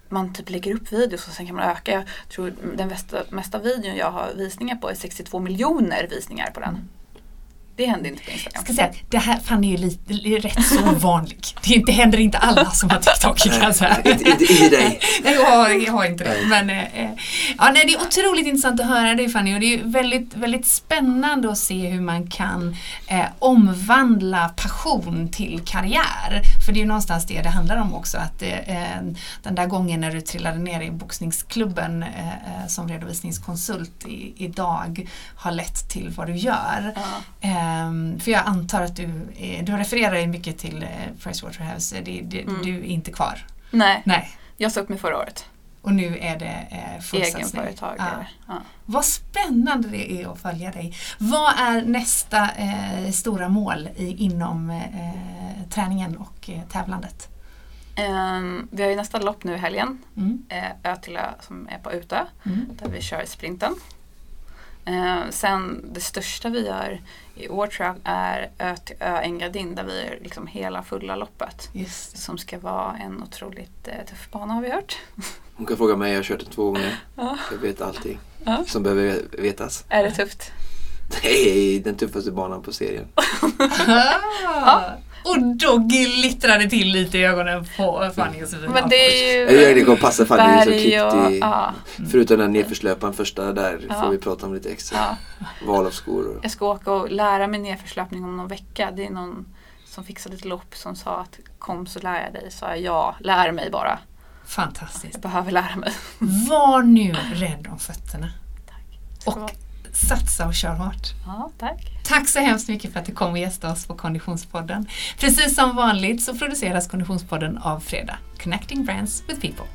man typ lägger upp videos och sen kan man öka. Jag tror den mesta, mesta videon jag har visningar på är 62 miljoner visningar på den. Det händer inte på Instagram. Jag ska säga, det här fan är ju lite, är rätt så vanligt. Det händer inte alla som har TikTok kan jag säga. Inte, inte, inte dig. Nej, jag har, jag har inte det. Men, eh, ja, nej, det är otroligt intressant att höra dig Fanny och det är väldigt, väldigt spännande att se hur man kan eh, omvandla passion till karriär. För det är ju någonstans det det handlar om också. Att eh, den där gången när du trillade ner i boxningsklubben eh, eh som redovisningskonsult i, idag har lett till vad du gör. Ja. Um, för jag antar att du, du refererar ju mycket till uh, Pricewaterhouse, det, det, mm. du är inte kvar? Nej. Nej, jag upp mig förra året. Och nu är det eh, fullsatsning. Egenföretagare. Ja. Vad spännande det är att följa dig. Vad är nästa eh, stora mål i, inom eh, träningen och eh, tävlandet? Um, vi har ju nästa lopp nu i helgen. Mm. Eh, Ötila som är på Utö. Mm. Där vi kör sprinten. Eh, sen det största vi gör i år tror jag är Ö till Ö Engadin där vi är liksom hela fulla loppet. Just. Som ska vara en otroligt eh, tuff bana har vi hört. Hon kan fråga mig, jag har kört det två gånger. Ja. Jag vet allting Ja. som behöver vetas. Är det tufft? Nej, den tuffaste banan på serien. Ah. Och då glittrar det till lite i ögonen på Fanny och Sofia. Men det är Jag ju det kommer passa Fanny så klippt i, Ja, förutom den nedförslöparen första där Ja. får vi prata om lite extra. ja. Val av skor och Jag ska åka och lära mig nedförslöpning om någon vecka. Det är någon som fixade ett lopp som sa att kom så lär jag dig. Så jag ja, lär mig bara. Fantastiskt. Jag behöver lära mig. Var nu rädd om fötterna. Ska Och satsa och kör hårt. Ja, tack. Tack så hemskt mycket för att du kom och gästade oss på Konditionspodden. Precis som vanligt så produceras Konditionspodden av Fredag, Connecting Brands with People.